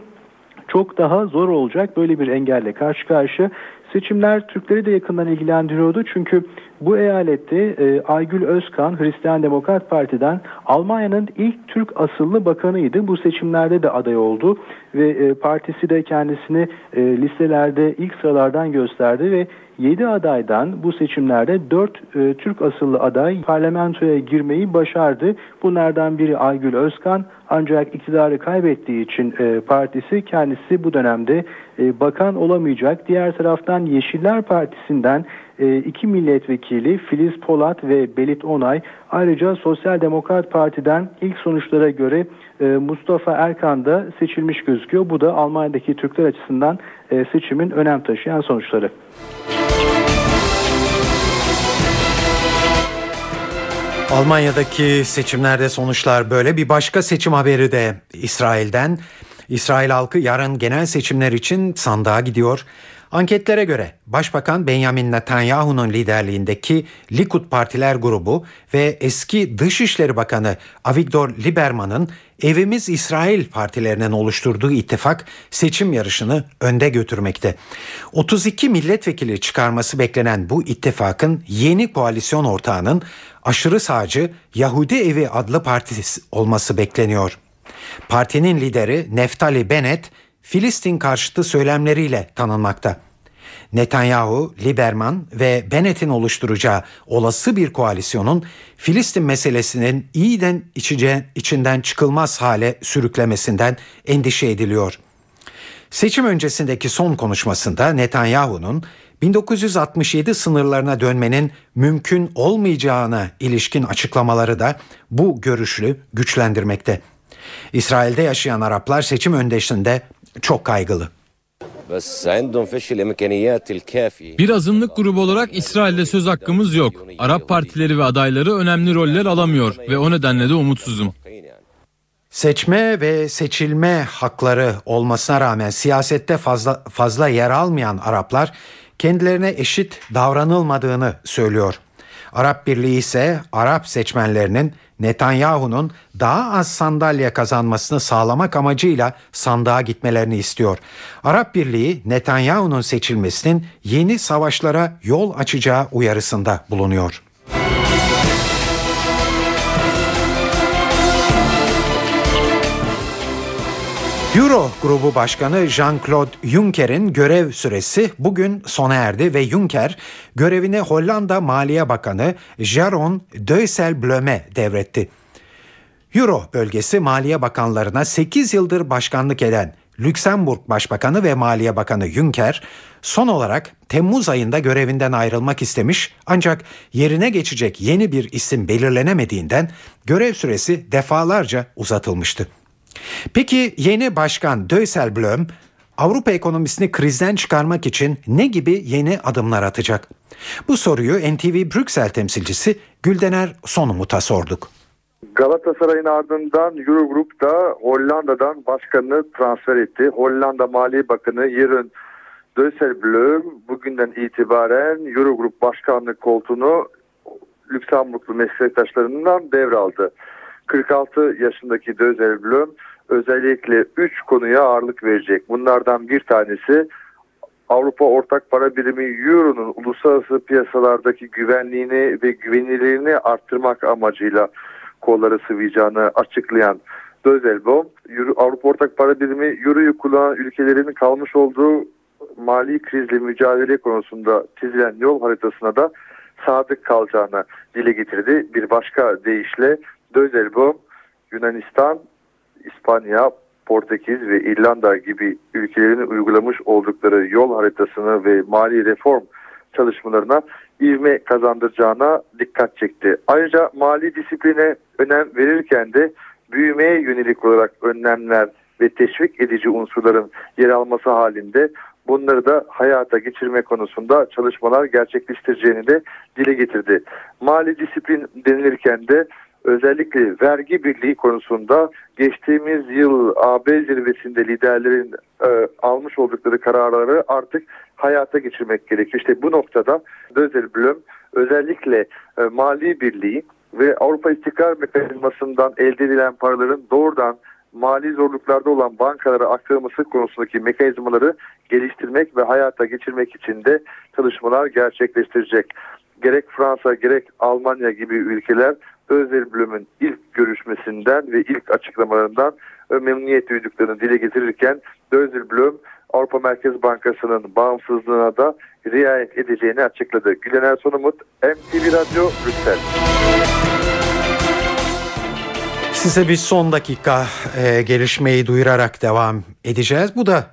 çok daha zor olacak. Böyle bir engelle karşı karşı seçimler Türkleri de yakından ilgilendiriyordu. Çünkü bu eyalette e, Aygül Özkan Hristiyan Demokrat Parti'den Almanya'nın ilk Türk asıllı bakanıydı. Bu seçimlerde de aday oldu ve e, partisi de kendisini e, listelerde ilk sıralardan gösterdi ve 7 adaydan bu seçimlerde 4 e, Türk asıllı aday parlamentoya girmeyi başardı. Bunlardan biri Aygül Özkan ancak iktidarı kaybettiği için e, partisi kendisi bu dönemde e, bakan olamayacak. Diğer taraftan Yeşiller Partisi'nden iki milletvekili Filiz Polat ve Belit Onay ayrıca Sosyal Demokrat Parti'den ilk sonuçlara göre e, Mustafa Erkan da seçilmiş gözüküyor. Bu da Almanya'daki Türkler açısından e, seçimin önem taşıyan sonuçları. Almanya'daki seçimlerde sonuçlar böyle. Bir başka seçim haberi de İsrail'den. İsrail halkı yarın genel seçimler için sandığa gidiyor. Anketlere göre Başbakan Benjamin Netanyahu'nun liderliğindeki Likud Partiler grubu ve eski Dışişleri Bakanı Avigdor Lieberman'ın Evimiz İsrail partilerinin oluşturduğu ittifak seçim yarışını önde götürmekte. 32 milletvekili çıkarması beklenen bu ittifakın yeni koalisyon ortağının aşırı sağcı Yahudi Evi adlı partisi olması bekleniyor. Partinin lideri Neftali Bennett Filistin karşıtı söylemleriyle tanınmakta. Netanyahu, Lieberman ve Bennett'in oluşturacağı olası bir koalisyonun Filistin meselesinin iyiden içice, içinden çıkılmaz hale sürüklemesinden endişe ediliyor. Seçim öncesindeki son konuşmasında Netanyahu'nun 1967 sınırlarına dönmenin mümkün olmayacağına ilişkin açıklamaları da bu görüşlü güçlendirmekte. İsrail'de yaşayan Araplar seçim öncesinde çok kaygılı. Bir azınlık grubu olarak İsrail'de söz hakkımız yok. Arap partileri ve adayları önemli roller alamıyor ve o nedenle de umutsuzum. Seçme ve seçilme hakları olmasına rağmen siyasette fazla fazla yer almayan Araplar kendilerine eşit davranılmadığını söylüyor. Arap Birliği ise Arap seçmenlerinin Netanyahu'nun daha az sandalye kazanmasını sağlamak amacıyla sandığa gitmelerini istiyor. Arap Birliği Netanyahu'nun seçilmesinin yeni savaşlara yol açacağı uyarısında bulunuyor. Euro grubu başkanı Jean-Claude Juncker'in görev süresi bugün sona erdi ve Juncker görevini Hollanda Maliye Bakanı Jaron Dijsselbloem'e devretti. Euro bölgesi Maliye Bakanlarına 8 yıldır başkanlık eden Lüksemburg Başbakanı ve Maliye Bakanı Juncker son olarak Temmuz ayında görevinden ayrılmak istemiş ancak yerine geçecek yeni bir isim belirlenemediğinden görev süresi defalarca uzatılmıştı. Peki yeni başkan Dijsselbloem Avrupa ekonomisini krizden çıkarmak için ne gibi yeni adımlar atacak? Bu soruyu NTV Brüksel temsilcisi Güldener Sonumut'a sorduk. Galatasaray'ın ardından Eurogroup da Hollanda'dan başkanını transfer etti. Hollanda Mali Bakanı Jeroen Dijsselbloem bugünden itibaren Eurogroup başkanlık koltuğunu Lüksemburglu meslektaşlarından devraldı. 46 yaşındaki Dijsselbloem özellikle 3 konuya ağırlık verecek. Bunlardan bir tanesi Avrupa Ortak Para Birimi Euro'nun uluslararası piyasalardaki güvenliğini ve güvenilirliğini arttırmak amacıyla kolları sıvayacağını açıklayan Dözelbaum, Avrupa Ortak Para Birimi Euro'yu kullanan ülkelerin kalmış olduğu mali krizle mücadele konusunda çizilen yol haritasına da sadık kalacağını dile getirdi. Bir başka deyişle Dözelbaum, Yunanistan, İspanya, Portekiz ve İrlanda gibi ülkelerin uygulamış oldukları yol haritasını ve mali reform çalışmalarına ivme kazandıracağına dikkat çekti. Ayrıca mali disipline önem verirken de büyümeye yönelik olarak önlemler ve teşvik edici unsurların yer alması halinde bunları da hayata geçirme konusunda çalışmalar gerçekleştireceğini de dile getirdi. Mali disiplin denilirken de özellikle vergi birliği konusunda geçtiğimiz yıl AB zirvesinde liderlerin e, almış oldukları kararları artık hayata geçirmek gerekiyor. İşte bu noktada Dözelblüm özellikle e, mali birliği ve Avrupa İstikrar Mekanizması'ndan elde edilen paraların doğrudan mali zorluklarda olan bankalara aktarılması konusundaki mekanizmaları geliştirmek ve hayata geçirmek için de çalışmalar gerçekleştirecek. Gerek Fransa gerek Almanya gibi ülkeler Özelblüm'ün ilk görüşmesinden ve ilk açıklamalarından memnuniyet duyduklarını dile getirirken Özelblüm Avrupa Merkez Bankası'nın bağımsızlığına da riayet edeceğini açıkladı. Gülener Sonumut, MTV Radyo, Brüksel. Size bir son dakika e, gelişmeyi duyurarak devam edeceğiz. Bu da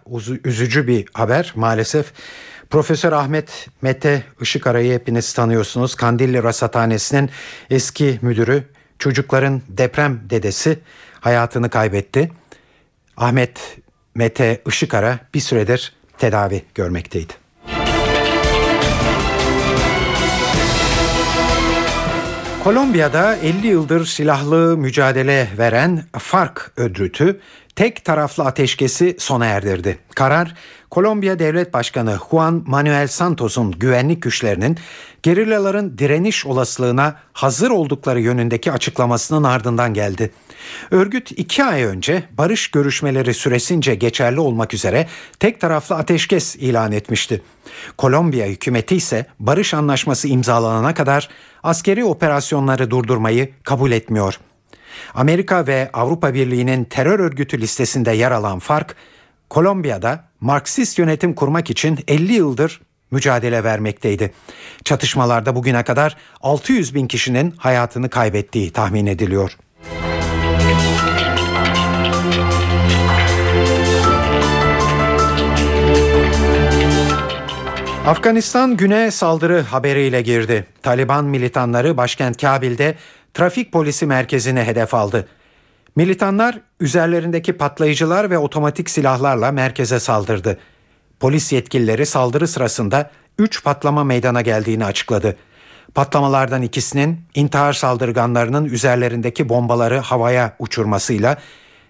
üzücü bir haber maalesef. Profesör Ahmet Mete Işıkara'yı hepiniz tanıyorsunuz. Kandilli Rasathanesi'nin eski müdürü, çocukların deprem dedesi hayatını kaybetti. Ahmet Mete Işıkara bir süredir tedavi görmekteydi. Kolombiya'da 50 yıldır silahlı mücadele veren FARC ödrütü tek taraflı ateşkesi sona erdirdi. Karar Kolombiya Devlet Başkanı Juan Manuel Santos'un güvenlik güçlerinin gerillaların direniş olasılığına hazır oldukları yönündeki açıklamasının ardından geldi. Örgüt iki ay önce barış görüşmeleri süresince geçerli olmak üzere tek taraflı ateşkes ilan etmişti. Kolombiya hükümeti ise barış anlaşması imzalanana kadar askeri operasyonları durdurmayı kabul etmiyor. Amerika ve Avrupa Birliği'nin terör örgütü listesinde yer alan FARC, Kolombiya'da Marksist yönetim kurmak için 50 yıldır mücadele vermekteydi. Çatışmalarda bugüne kadar 600 bin kişinin hayatını kaybettiği tahmin ediliyor. Afganistan güne saldırı haberiyle girdi. Taliban militanları başkent Kabil'de trafik polisi merkezini hedef aldı. Militanlar üzerlerindeki patlayıcılar ve otomatik silahlarla merkeze saldırdı. Polis yetkilileri saldırı sırasında 3 patlama meydana geldiğini açıkladı. Patlamalardan ikisinin intihar saldırganlarının üzerlerindeki bombaları havaya uçurmasıyla,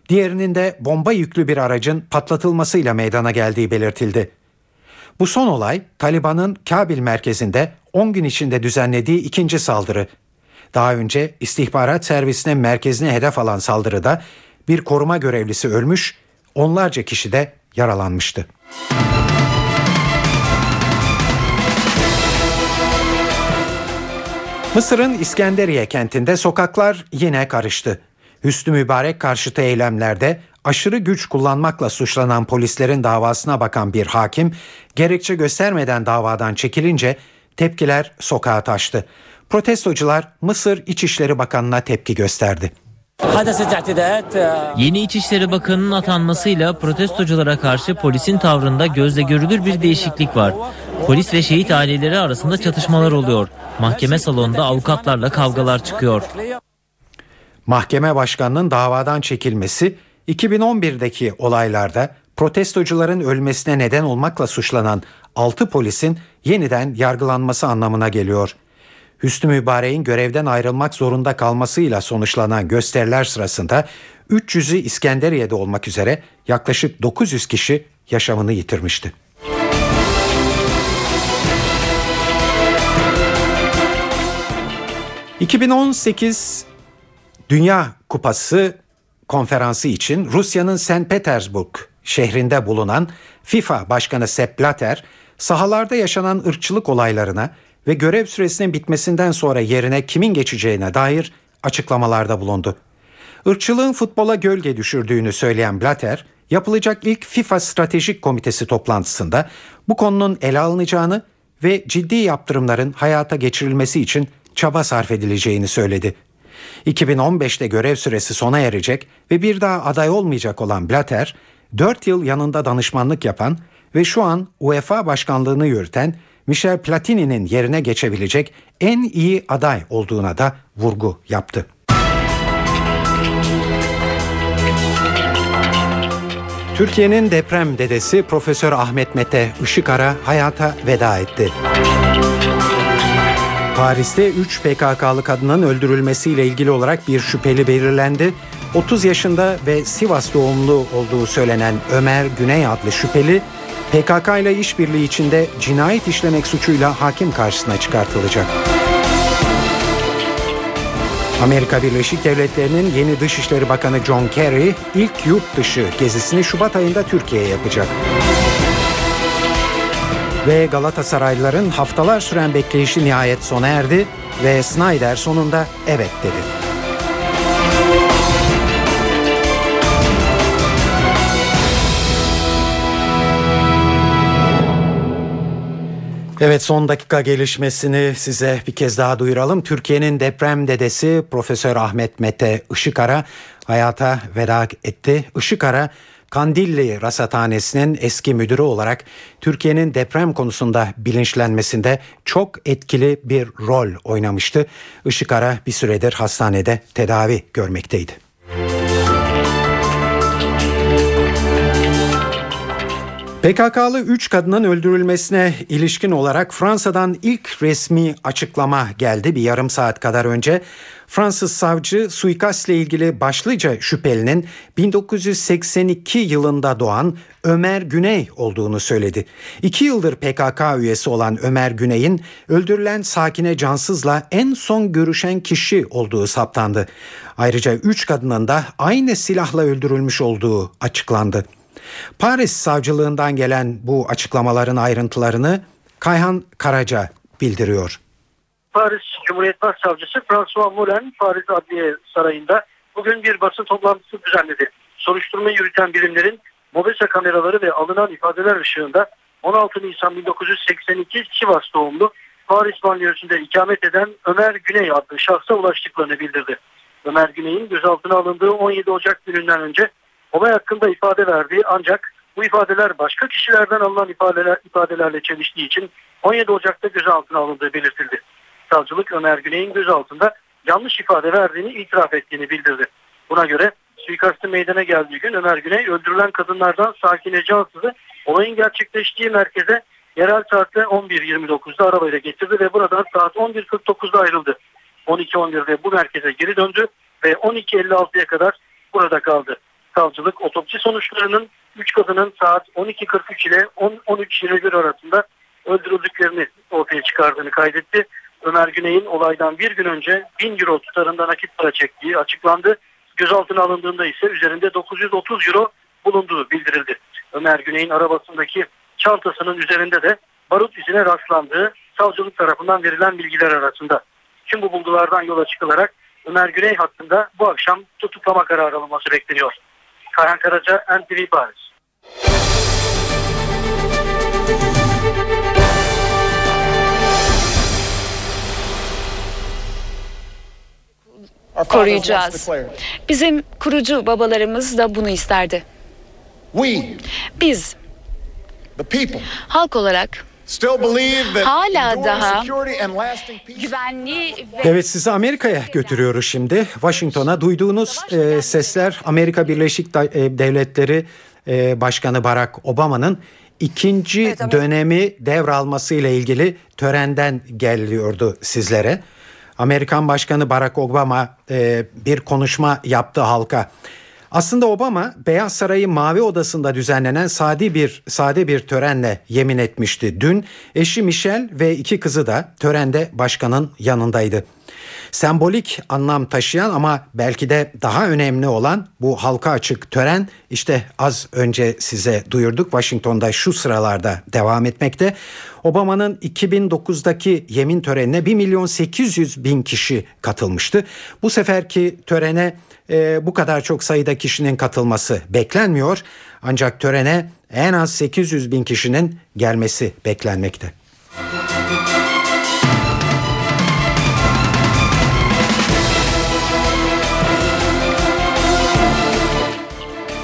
diğerinin de bomba yüklü bir aracın patlatılmasıyla meydana geldiği belirtildi. Bu son olay Taliban'ın Kabil merkezinde 10 gün içinde düzenlediği ikinci saldırı. Daha önce istihbarat servisine merkezine hedef alan saldırıda bir koruma görevlisi ölmüş, onlarca kişi de yaralanmıştı. Mısır'ın İskenderiye kentinde sokaklar yine karıştı. Hüsnü Mübarek karşıtı eylemlerde aşırı güç kullanmakla suçlanan polislerin davasına bakan bir hakim gerekçe göstermeden davadan çekilince tepkiler sokağa taştı. Protestocular Mısır İçişleri Bakanı'na tepki gösterdi. Yeni İçişleri Bakanı'nın atanmasıyla protestoculara karşı polisin tavrında gözle görülür bir değişiklik var. Polis ve şehit aileleri arasında çatışmalar oluyor. Mahkeme salonunda avukatlarla kavgalar çıkıyor. Mahkeme başkanının davadan çekilmesi 2011'deki olaylarda protestocuların ölmesine neden olmakla suçlanan 6 polisin yeniden yargılanması anlamına geliyor. Hüsnü Mübarek'in görevden ayrılmak zorunda kalmasıyla sonuçlanan gösteriler sırasında 300'ü İskenderiye'de olmak üzere yaklaşık 900 kişi yaşamını yitirmişti. ...2018 Dünya Kupası konferansı için Rusya'nın St. Petersburg şehrinde bulunan FIFA Başkanı Sepp Blatter, sahalarda yaşanan ırkçılık olaylarına ve görev süresinin bitmesinden sonra yerine kimin geçeceğine dair açıklamalarda bulundu. Irkçılığın futbola gölge düşürdüğünü söyleyen Blatter, yapılacak ilk FIFA Stratejik Komitesi toplantısında bu konunun ele alınacağını ve ciddi yaptırımların hayata geçirilmesi için çaba sarf edileceğini söyledi. 2015'te görev süresi sona erecek ve bir daha aday olmayacak olan Blatter, 4 yıl yanında danışmanlık yapan ve şu an UEFA başkanlığını yürüten Michel Platini'nin yerine geçebilecek en iyi aday olduğuna da vurgu yaptı. Türkiye'nin deprem dedesi Profesör Ahmet Mete Işıkara hayata veda etti. Paris'te 3 PKK'lı kadının öldürülmesiyle ilgili olarak bir şüpheli belirlendi. 30 yaşında ve Sivas doğumlu olduğu söylenen Ömer Güney adlı şüpheli PKK ile işbirliği içinde cinayet işlemek suçuyla hakim karşısına çıkartılacak. Amerika Birleşik Devletleri'nin yeni Dışişleri Bakanı John Kerry ilk yurt dışı gezisini Şubat ayında Türkiye'ye yapacak. Ve Galatasaraylıların haftalar süren bekleyişi nihayet sona erdi ve Snyder sonunda evet dedi. Evet son dakika gelişmesini size bir kez daha duyuralım. Türkiye'nin deprem dedesi Profesör Ahmet Mete Işıkara hayata veda etti. Işıkara Kandilli Rasathanesi'nin eski müdürü olarak Türkiye'nin deprem konusunda bilinçlenmesinde çok etkili bir rol oynamıştı. Işıkara bir süredir hastanede tedavi görmekteydi. PKK'lı 3 kadının öldürülmesine ilişkin olarak Fransa'dan ilk resmi açıklama geldi bir yarım saat kadar önce. Fransız savcı suikastle ilgili başlıca şüphelinin 1982 yılında doğan Ömer Güney olduğunu söyledi. İki yıldır PKK üyesi olan Ömer Güney'in öldürülen Sakine Cansız'la en son görüşen kişi olduğu saptandı. Ayrıca üç kadının da aynı silahla öldürülmüş olduğu açıklandı. Paris savcılığından gelen bu açıklamaların ayrıntılarını Kayhan Karaca bildiriyor. Paris Cumhuriyet Başsavcısı François Moulin Paris Adliye Sarayı'nda bugün bir basın toplantısı düzenledi. Soruşturma yürüten birimlerin mobese kameraları ve alınan ifadeler ışığında 16 Nisan 1982 Sivas doğumlu Paris banliyosunda ikamet eden Ömer Güney adlı şahsa ulaştıklarını bildirdi. Ömer Güney'in gözaltına alındığı 17 Ocak gününden önce olay hakkında ifade verdiği ancak bu ifadeler başka kişilerden alınan ifadeler, ifadelerle çeliştiği için 17 Ocak'ta gözaltına alındığı belirtildi. Savcılık Ömer Güney'in gözaltında yanlış ifade verdiğini itiraf ettiğini bildirdi. Buna göre suikastın meydana geldiği gün Ömer Güney öldürülen kadınlardan Sakine Cansız'ı olayın gerçekleştiği merkeze yerel saatte 11.29'da arabayla getirdi ve buradan saat 11.49'da ayrıldı. 12.11'de bu merkeze geri döndü ve 12.56'ya kadar burada kaldı. Savcılık otopsi sonuçlarının 3 kadının saat 12.43 ile 13.21 arasında öldürüldüklerini ortaya çıkardığını kaydetti. Ömer Güney'in olaydan bir gün önce 1000 euro tutarında nakit para çektiği açıklandı. Gözaltına alındığında ise üzerinde 930 euro bulunduğu bildirildi. Ömer Güney'in arabasındaki çantasının üzerinde de barut izine rastlandığı savcılık tarafından verilen bilgiler arasında. Tüm bu bulgulardan yola çıkılarak Ömer Güney hakkında bu akşam tutuklama kararı alınması bekleniyor. Kayhan Karaca, NTV Paris. koruyacağız. Bizim kurucu babalarımız da bunu isterdi. Biz halk olarak hala daha güvenli ve Evet sizi Amerika'ya götürüyoruz şimdi. Washington'a duyduğunuz e, sesler Amerika Birleşik e, Devletleri e, Başkanı Barack Obama'nın ikinci dönemi devralması ile ilgili törenden geliyordu sizlere. Amerikan Başkanı Barack Obama e, bir konuşma yaptı halka. Aslında Obama Beyaz Saray'ın Mavi Odası'nda düzenlenen sade bir sade bir törenle yemin etmişti. Dün eşi Michelle ve iki kızı da törende başkanın yanındaydı. Sembolik anlam taşıyan ama belki de daha önemli olan bu halka açık tören işte az önce size duyurduk Washington'da şu sıralarda devam etmekte. Obama'nın 2009'daki yemin törenine 1 milyon 800 bin kişi katılmıştı. Bu seferki törene e, bu kadar çok sayıda kişinin katılması beklenmiyor. Ancak törene en az 800 bin kişinin gelmesi beklenmekte.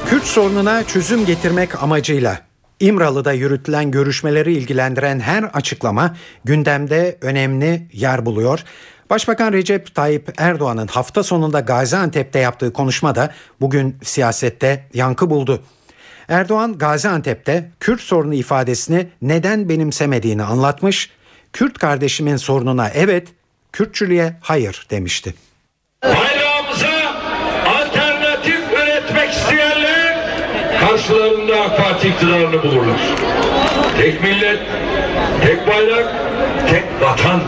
Kürt sorununa çözüm getirmek amacıyla İmralı'da yürütülen görüşmeleri ilgilendiren her açıklama gündemde önemli yer buluyor. Başbakan Recep Tayyip Erdoğan'ın hafta sonunda Gaziantep'te yaptığı konuşmada bugün siyasette yankı buldu. Erdoğan Gaziantep'te Kürt sorunu ifadesini neden benimsemediğini anlatmış. Kürt kardeşimin sorununa evet, Kürtçülüğe hayır demişti. Bayrağımıza alternatif üretmek isteyenler karşılarında AK Parti iktidarını bulurlar. Tek millet, tek bayrak, tek vatan.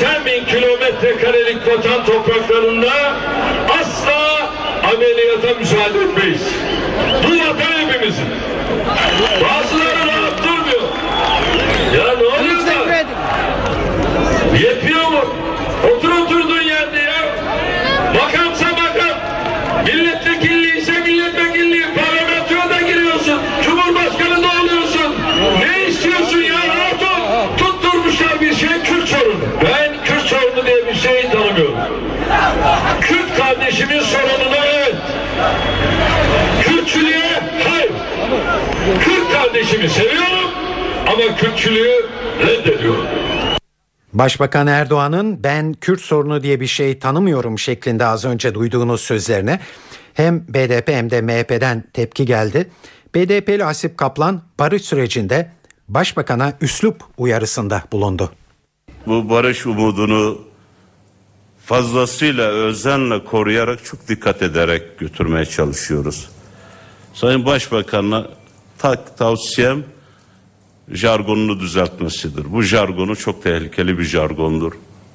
780 bin kilometre karelik vatan topraklarında asla ameliyata müsaade etmeyiz. Bu vatan hepimizin. Bazıları rahat durmuyor. Ya ne oluyor da? Yetmiyor mu? Otur oturduğun yerde ya. Bakansa bakan. Milletvekilliği Kürt kardeşimin sorununa evet. Kürtçülüğe hayır. Kürt kardeşimi seviyorum ama Kürtçülüğü reddediyorum. Başbakan Erdoğan'ın ben Kürt sorunu diye bir şey tanımıyorum şeklinde az önce duyduğunuz sözlerine hem BDP hem de MHP'den tepki geldi. BDP'li Hasip Kaplan barış sürecinde başbakana üslup uyarısında bulundu. Bu barış umudunu fazlasıyla özenle koruyarak çok dikkat ederek götürmeye çalışıyoruz. Sayın Başbakan'a tak tavsiyem jargonunu düzeltmesidir. Bu jargonu çok tehlikeli bir jargondur.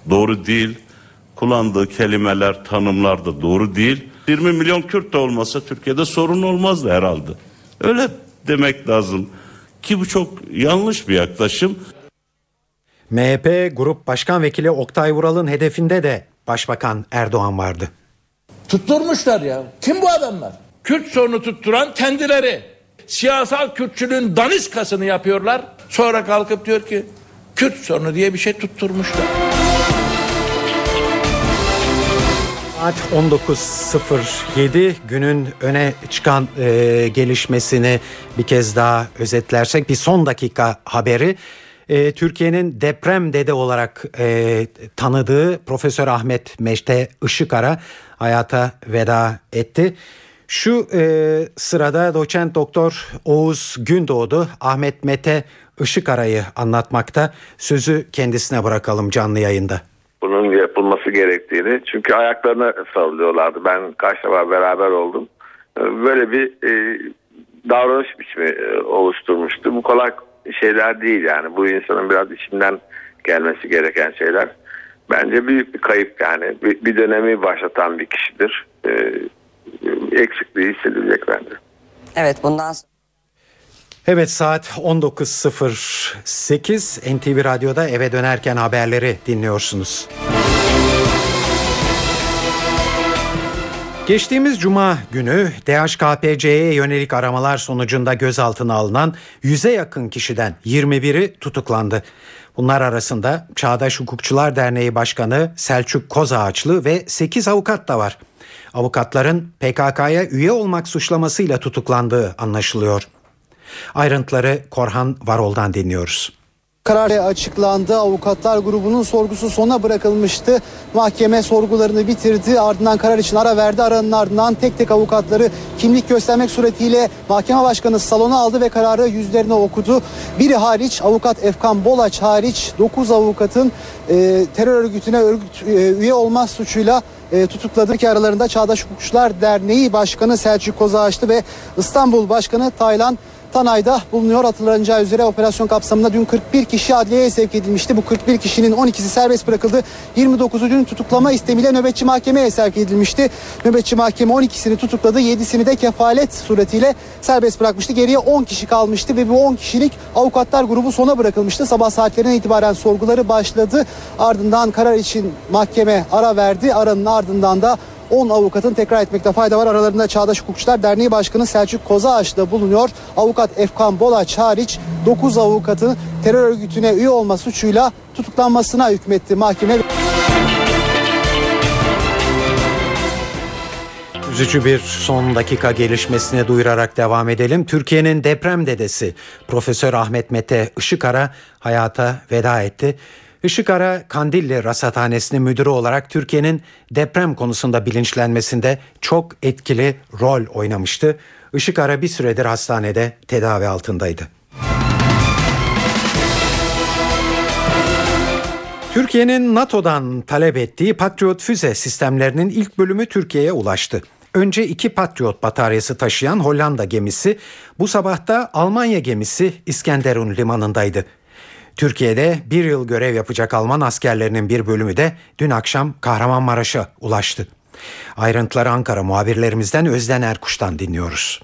Doğru değil. Kullandığı kelimeler, tanımlar da doğru değil. 20 milyon Kürt de olmasa Türkiye'de sorun olmazdı herhalde. Öyle demek lazım. Ki bu çok yanlış bir yaklaşım. MHP Grup Başkan Vekili Oktay Vural'ın hedefinde de Başbakan Erdoğan vardı. Tutturmuşlar ya. Kim bu adamlar? Kürt sorunu tutturan kendileri. Siyasal Kürtçülüğün daniskasını yapıyorlar. Sonra kalkıp diyor ki Kürt sorunu diye bir şey tutturmuşlar. Saat 19.07 günün öne çıkan e, gelişmesini bir kez daha özetlersek bir son dakika haberi. E, Türkiye'nin deprem dede olarak e, tanıdığı Profesör Ahmet Meşte Işıkara hayata veda etti. Şu e, sırada doçent doktor Oğuz Gündoğdu Ahmet Mete Işıkara'yı anlatmakta. Sözü kendisine bırakalım canlı yayında bunun yapılması gerektiğini. Çünkü ayaklarına sallıyorlardı. Ben kaç defa beraber oldum. Böyle bir e, davranış biçimi e, oluşturmuştu. Bu kolay şeyler değil yani. Bu insanın biraz içinden gelmesi gereken şeyler. Bence büyük bir kayıp yani. Bir, bir dönemi başlatan bir kişidir. E, eksikliği hissedilecek bence. Evet bundan sonra Evet saat 19.08 NTV Radyo'da eve dönerken haberleri dinliyorsunuz. Geçtiğimiz cuma günü DHKPC'ye yönelik aramalar sonucunda gözaltına alınan 100'e yakın kişiden 21'i tutuklandı. Bunlar arasında Çağdaş Hukukçular Derneği Başkanı Selçuk Kozağaçlı ve 8 avukat da var. Avukatların PKK'ya üye olmak suçlamasıyla tutuklandığı anlaşılıyor. Ayrıntıları Korhan Varol'dan dinliyoruz. Karar açıklandı. Avukatlar grubunun sorgusu sona bırakılmıştı. Mahkeme sorgularını bitirdi. Ardından karar için ara verdi. Aranın ardından tek tek avukatları kimlik göstermek suretiyle mahkeme başkanı salona aldı ve kararı yüzlerine okudu. Biri hariç avukat Efkan Bolaç hariç 9 avukatın e, terör örgütüne örgüt, e, üye olma suçuyla e, tutukladı ki aralarında Çağdaş Hukukçular Derneği Başkanı Selçuk Kozağaçlı ve İstanbul Başkanı Taylan Tanay'da bulunuyor. Hatırlanacağı üzere operasyon kapsamında dün 41 kişi adliyeye sevk edilmişti. Bu 41 kişinin 12'si serbest bırakıldı. 29'u dün tutuklama istemiyle nöbetçi mahkemeye sevk edilmişti. Nöbetçi mahkeme 12'sini tutukladı. 7'sini de kefalet suretiyle serbest bırakmıştı. Geriye 10 kişi kalmıştı ve bu 10 kişilik avukatlar grubu sona bırakılmıştı. Sabah saatlerinden itibaren sorguları başladı. Ardından karar için mahkeme ara verdi. Aranın ardından da 10 avukatın tekrar etmekte fayda var. Aralarında Çağdaş Hukukçular Derneği Başkanı Selçuk Kozağaç da bulunuyor. Avukat Efkan Bolaç hariç 9 avukatın terör örgütüne üye olma suçuyla tutuklanmasına hükmetti mahkeme. Üzücü bir son dakika gelişmesine duyurarak devam edelim. Türkiye'nin deprem dedesi Profesör Ahmet Mete Işıkara hayata veda etti. Işıkara Kandilli Rasathanesi'nin müdürü olarak Türkiye'nin deprem konusunda bilinçlenmesinde çok etkili rol oynamıştı. Işıkara bir süredir hastanede tedavi altındaydı. Türkiye'nin NATO'dan talep ettiği Patriot füze sistemlerinin ilk bölümü Türkiye'ye ulaştı. Önce iki Patriot bataryası taşıyan Hollanda gemisi bu sabahta Almanya gemisi İskenderun limanındaydı. Türkiye'de bir yıl görev yapacak Alman askerlerinin bir bölümü de dün akşam Kahramanmaraş'a ulaştı. Ayrıntıları Ankara muhabirlerimizden Özden Erkuş'tan dinliyoruz.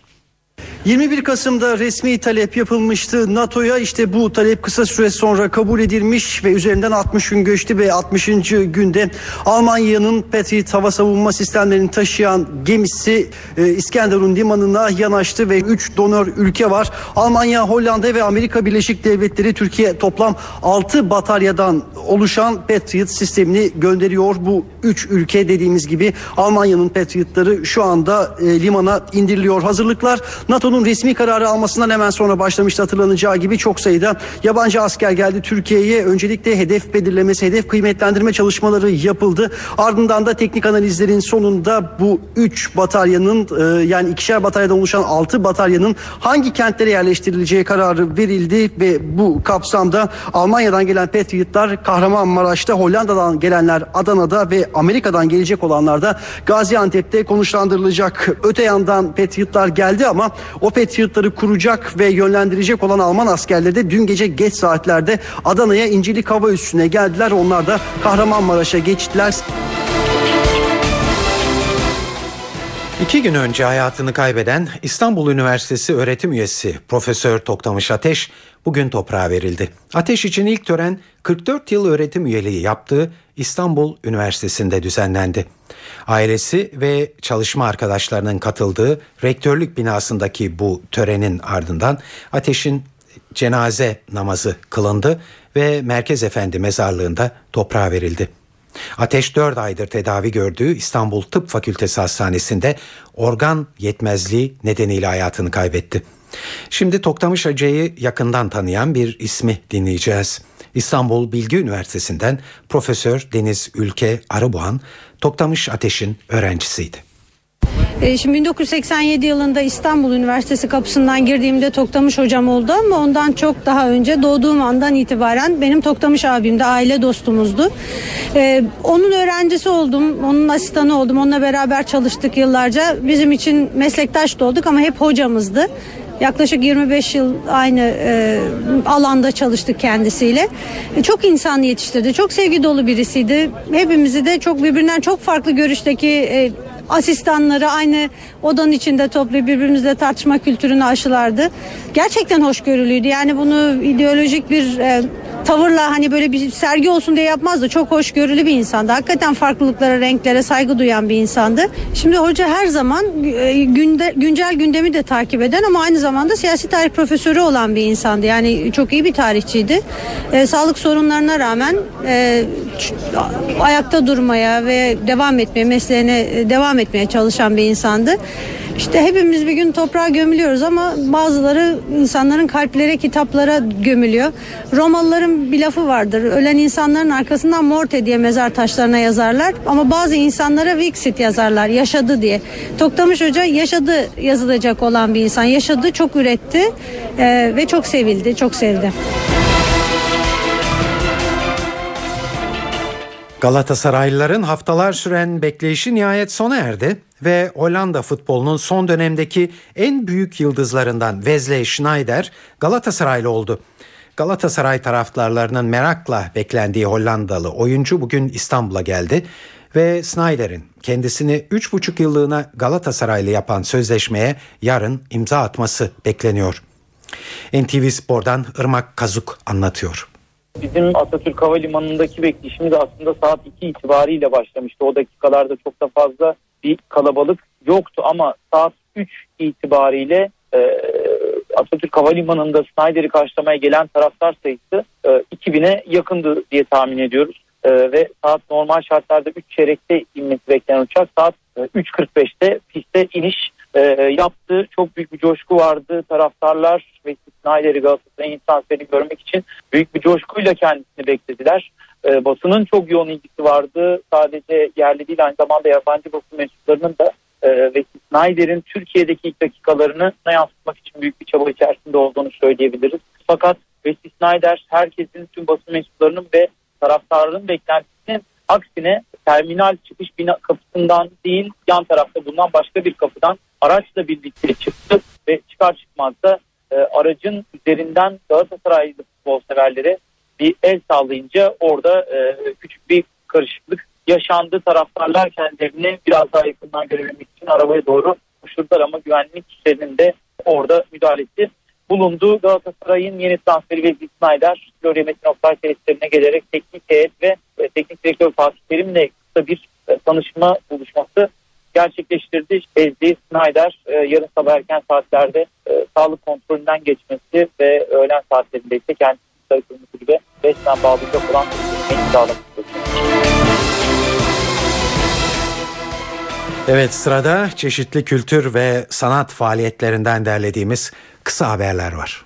21 Kasım'da resmi talep yapılmıştı NATO'ya işte bu talep kısa süre sonra kabul edilmiş ve üzerinden 60 gün geçti ve 60. günde Almanya'nın Patriot hava savunma sistemlerini taşıyan gemisi e, İskenderun limanına yanaştı ve 3 donör ülke var. Almanya, Hollanda ve Amerika Birleşik Devletleri Türkiye toplam 6 bataryadan oluşan Patriot sistemini gönderiyor. Bu 3 ülke dediğimiz gibi Almanya'nın Patriot'ları şu anda e, limana indiriliyor. Hazırlıklar NATO'nun resmi kararı almasından hemen sonra başlamıştı hatırlanacağı gibi çok sayıda yabancı asker geldi Türkiye'ye. Öncelikle hedef belirlemesi, hedef kıymetlendirme çalışmaları yapıldı. Ardından da teknik analizlerin sonunda bu 3 bataryanın e, yani ikişer bataryadan oluşan 6 bataryanın hangi kentlere yerleştirileceği kararı verildi ve bu kapsamda Almanya'dan gelen Patriotlar Kahramanmaraş'ta, Hollanda'dan gelenler Adana'da ve Amerika'dan gelecek olanlar da Gaziantep'te konuşlandırılacak. Öte yandan Patriotlar geldi ama o Patriot'ları kuracak ve yönlendirecek olan Alman askerleri de dün gece geç saatlerde Adana'ya İncilik Hava Üssü'ne geldiler. Onlar da Kahramanmaraş'a geçtiler. İki gün önce hayatını kaybeden İstanbul Üniversitesi öğretim üyesi Profesör Toktamış Ateş bugün toprağa verildi. Ateş için ilk tören 44 yıl öğretim üyeliği yaptığı İstanbul Üniversitesi'nde düzenlendi. Ailesi ve çalışma arkadaşlarının katıldığı rektörlük binasındaki bu törenin ardından Ateş'in cenaze namazı kılındı ve Merkez Efendi mezarlığında toprağa verildi. Ateş 4 aydır tedavi gördüğü İstanbul Tıp Fakültesi Hastanesi'nde organ yetmezliği nedeniyle hayatını kaybetti. Şimdi Toktamış Hacı'yı yakından tanıyan bir ismi dinleyeceğiz. İstanbul Bilgi Üniversitesi'nden Profesör Deniz Ülke Arıboğan, Toktamış Ateş'in öğrencisiydi. E, şimdi 1987 yılında İstanbul Üniversitesi kapısından girdiğimde Toktamış hocam oldu ama ondan çok daha önce doğduğum andan itibaren benim Toktamış abim de aile dostumuzdu. Ee, onun öğrencisi oldum, onun asistanı oldum, onunla beraber çalıştık yıllarca. Bizim için meslektaş da olduk ama hep hocamızdı. Yaklaşık 25 yıl aynı e, alanda çalıştık kendisiyle. E, çok insan yetiştirdi. Çok sevgi dolu birisiydi. Hepimizi de çok birbirinden çok farklı görüşteki e, asistanları aynı odanın içinde toplayıp birbirimizle tartışma kültürünü aşılardı. Gerçekten hoşgörülüydü. Yani bunu ideolojik bir e, tavırla hani böyle bir sergi olsun diye yapmazdı. Çok hoşgörülü bir insandı. Hakikaten farklılıklara, renklere saygı duyan bir insandı. Şimdi hoca her zaman e, günde, güncel gündemi de takip eden ama aynı zamanda siyasi tarih profesörü olan bir insandı. Yani çok iyi bir tarihçiydi. E, sağlık sorunlarına rağmen e, ayakta durmaya ve devam etmeye, mesleğine e, devam etmeye çalışan bir insandı. İşte hepimiz bir gün toprağa gömülüyoruz ama bazıları insanların kalplere, kitaplara gömülüyor. Romalıların bir lafı vardır. Ölen insanların arkasından morte diye mezar taşlarına yazarlar. Ama bazı insanlara Vixit yazarlar. Yaşadı diye. Toktamış Hoca yaşadı yazılacak olan bir insan. Yaşadı, çok üretti ve çok sevildi, çok sevdi. Galatasaraylıların haftalar süren bekleyişi nihayet sona erdi ve Hollanda futbolunun son dönemdeki en büyük yıldızlarından Wesley Schneider Galatasaraylı oldu. Galatasaray taraftarlarının merakla beklendiği Hollandalı oyuncu bugün İstanbul'a geldi ve Snyder'in kendisini 3,5 yıllığına Galatasaraylı yapan sözleşmeye yarın imza atması bekleniyor. NTV Spor'dan Irmak Kazuk anlatıyor. Bizim Atatürk Havalimanı'ndaki bekleyişimiz aslında saat 2 itibariyle başlamıştı. O dakikalarda çok da fazla bir kalabalık yoktu ama saat 3 itibariyle e, Atatürk Havalimanı'nda Snyder'i karşılamaya gelen taraftar sayısı e, 2000'e yakındı diye tahmin ediyoruz. E, ve saat normal şartlarda 3 çeyrekte inmesi beklenen uçak saat e, 3.45'te piste iniş e, yaptı. Çok büyük bir coşku vardı. Taraftarlar ve Snyder'i Galatasaray'ın transferini görmek için büyük bir coşkuyla kendisini beklediler. E, basının çok yoğun ilgisi vardı. Sadece yerli değil aynı zamanda yabancı basın mensuplarının da e, ve Snyder'in Türkiye'deki ilk dakikalarını yansıtmak için büyük bir çaba içerisinde olduğunu söyleyebiliriz. Fakat Wesley Snyder herkesin tüm basın mensuplarının ve taraftarların beklentisinin aksine terminal çıkış bina kapısından değil yan tarafta bulunan başka bir kapıdan araçla birlikte çıktı ve çıkar çıkmaz da e, aracın üzerinden Galatasaraylı futbol severlere bir el sallayınca orada e, küçük bir karışıklık yaşandı. Taraftarlar kendilerini biraz daha yakından görebilmek için arabaya doğru koşturdular ama güvenlik güçlerinin de orada müdahalesi bulundu. Galatasaray'ın yeni transferi Wesley Snyder, Florya Metin Oktay tesislerine gelerek teknik heyet ve e, teknik direktör Fatih Terim'le kısa bir e, tanışma buluşması gerçekleştirdi. Wesley Snyder e, yarın sabah erken saatlerde sağlık kontrolünden geçmesi ve öğlen saatlerinde ise kendisi sarı kırmızı gibi resmen bağlayacak olan bir sağlamıştır. Evet sırada çeşitli kültür ve sanat faaliyetlerinden derlediğimiz kısa haberler var.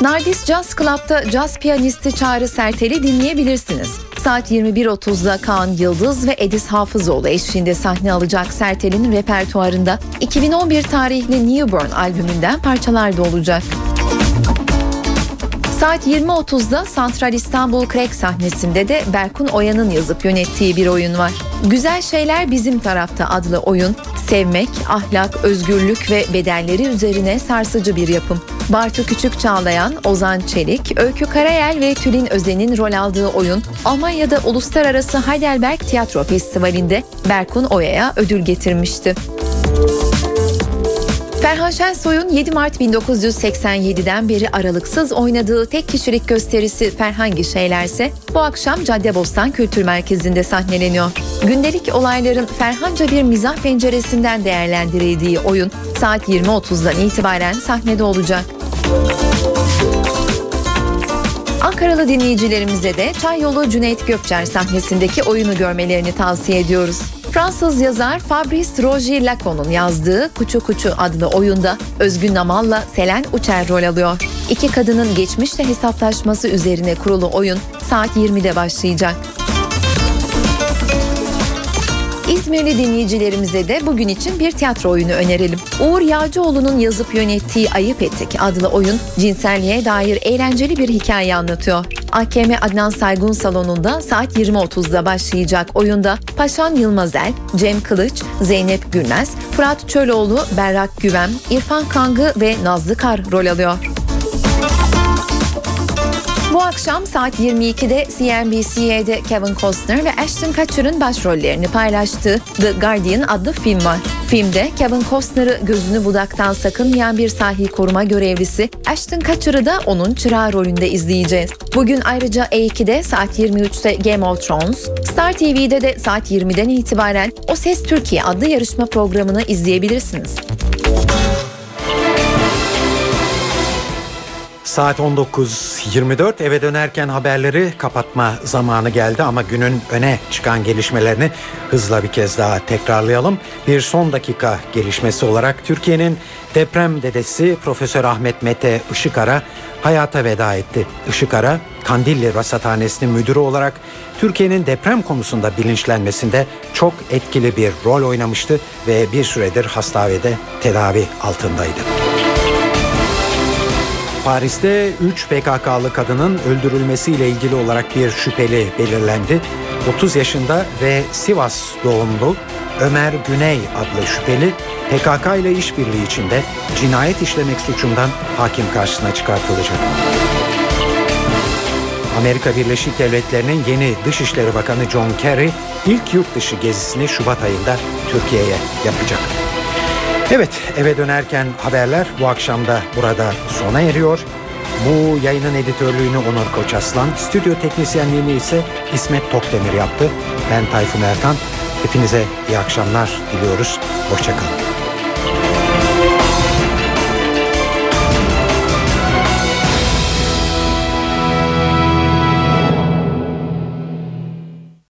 Nardis Jazz Club'da caz piyanisti Çağrı Sertel'i dinleyebilirsiniz. Saat 21.30'da Kaan Yıldız ve Edis Hafızoğlu eşliğinde sahne alacak Sertel'in repertuarında 2011 tarihli Newborn albümünden parçalar da olacak. Saat 20.30'da Santral İstanbul Krek sahnesinde de Berkun Oya'nın yazıp yönettiği bir oyun var. Güzel Şeyler Bizim Tarafta adlı oyun, sevmek, ahlak, özgürlük ve bedelleri üzerine sarsıcı bir yapım. Bartu Küçük Çağlayan, Ozan Çelik, Öykü Karayel ve Tülin Özen'in rol aldığı oyun Almanya'da Uluslararası Heidelberg Tiyatro Festivali'nde Berkun Oya'ya ödül getirmişti. Ferhan Şensoy'un 7 Mart 1987'den beri aralıksız oynadığı tek kişilik gösterisi Ferhangi Şeylerse bu akşam Caddebostan Kültür Merkezi'nde sahneleniyor. Gündelik olayların Ferhanca bir mizah penceresinden değerlendirildiği oyun saat 20.30'dan itibaren sahnede olacak. Ankaralı dinleyicilerimize de Çay Yolu Cüneyt Gökçer sahnesindeki oyunu görmelerini tavsiye ediyoruz. Fransız yazar Fabrice Roger Lacan'ın yazdığı Kuçu Kuçu adlı oyunda Özgün Namal'la Selen Uçer rol alıyor. İki kadının geçmişle hesaplaşması üzerine kurulu oyun saat 20'de başlayacak. İzmirli dinleyicilerimize de bugün için bir tiyatro oyunu önerelim. Uğur Yağcıoğlu'nun yazıp yönettiği Ayıp Ettik adlı oyun cinselliğe dair eğlenceli bir hikaye anlatıyor. AKM Adnan Saygun Salonu'nda saat 20.30'da başlayacak oyunda Paşan Yılmazel, Cem Kılıç, Zeynep Gülmez, Fırat Çöloğlu, Berrak Güven, İrfan Kangı ve Nazlı Kar rol alıyor. Bu akşam saat 22'de CNBC'de Kevin Costner ve Ashton Kutcher'ın başrollerini paylaştığı The Guardian adlı film var. Filmde Kevin Costner'ı gözünü budaktan sakınmayan bir sahil koruma görevlisi, Ashton Kutcher'ı da onun çırağı rolünde izleyeceğiz. Bugün ayrıca E2'de saat 23'te Game of Thrones, Star TV'de de saat 20'den itibaren O Ses Türkiye adlı yarışma programını izleyebilirsiniz. Saat 19.24 eve dönerken haberleri kapatma zamanı geldi ama günün öne çıkan gelişmelerini hızla bir kez daha tekrarlayalım. Bir son dakika gelişmesi olarak Türkiye'nin deprem dedesi Profesör Ahmet Mete Işıkara hayata veda etti. Işıkara Kandilli Rasathanesi'nin müdürü olarak Türkiye'nin deprem konusunda bilinçlenmesinde çok etkili bir rol oynamıştı ve bir süredir hastanede tedavi altındaydı. Paris'te 3 PKK'lı kadının öldürülmesiyle ilgili olarak bir şüpheli belirlendi. 30 yaşında ve Sivas doğumlu Ömer Güney adlı şüpheli PKK ile işbirliği içinde cinayet işlemek suçundan hakim karşısına çıkartılacak. Amerika Birleşik Devletleri'nin yeni Dışişleri Bakanı John Kerry ilk yurt dışı gezisini Şubat ayında Türkiye'ye yapacak. Evet eve dönerken haberler bu akşam da burada sona eriyor. Bu yayının editörlüğünü Onur Koçaslan, stüdyo teknisyenliğini ise İsmet Tokdemir yaptı. Ben Tayfun Ertan. Hepinize iyi akşamlar diliyoruz. Hoşçakalın.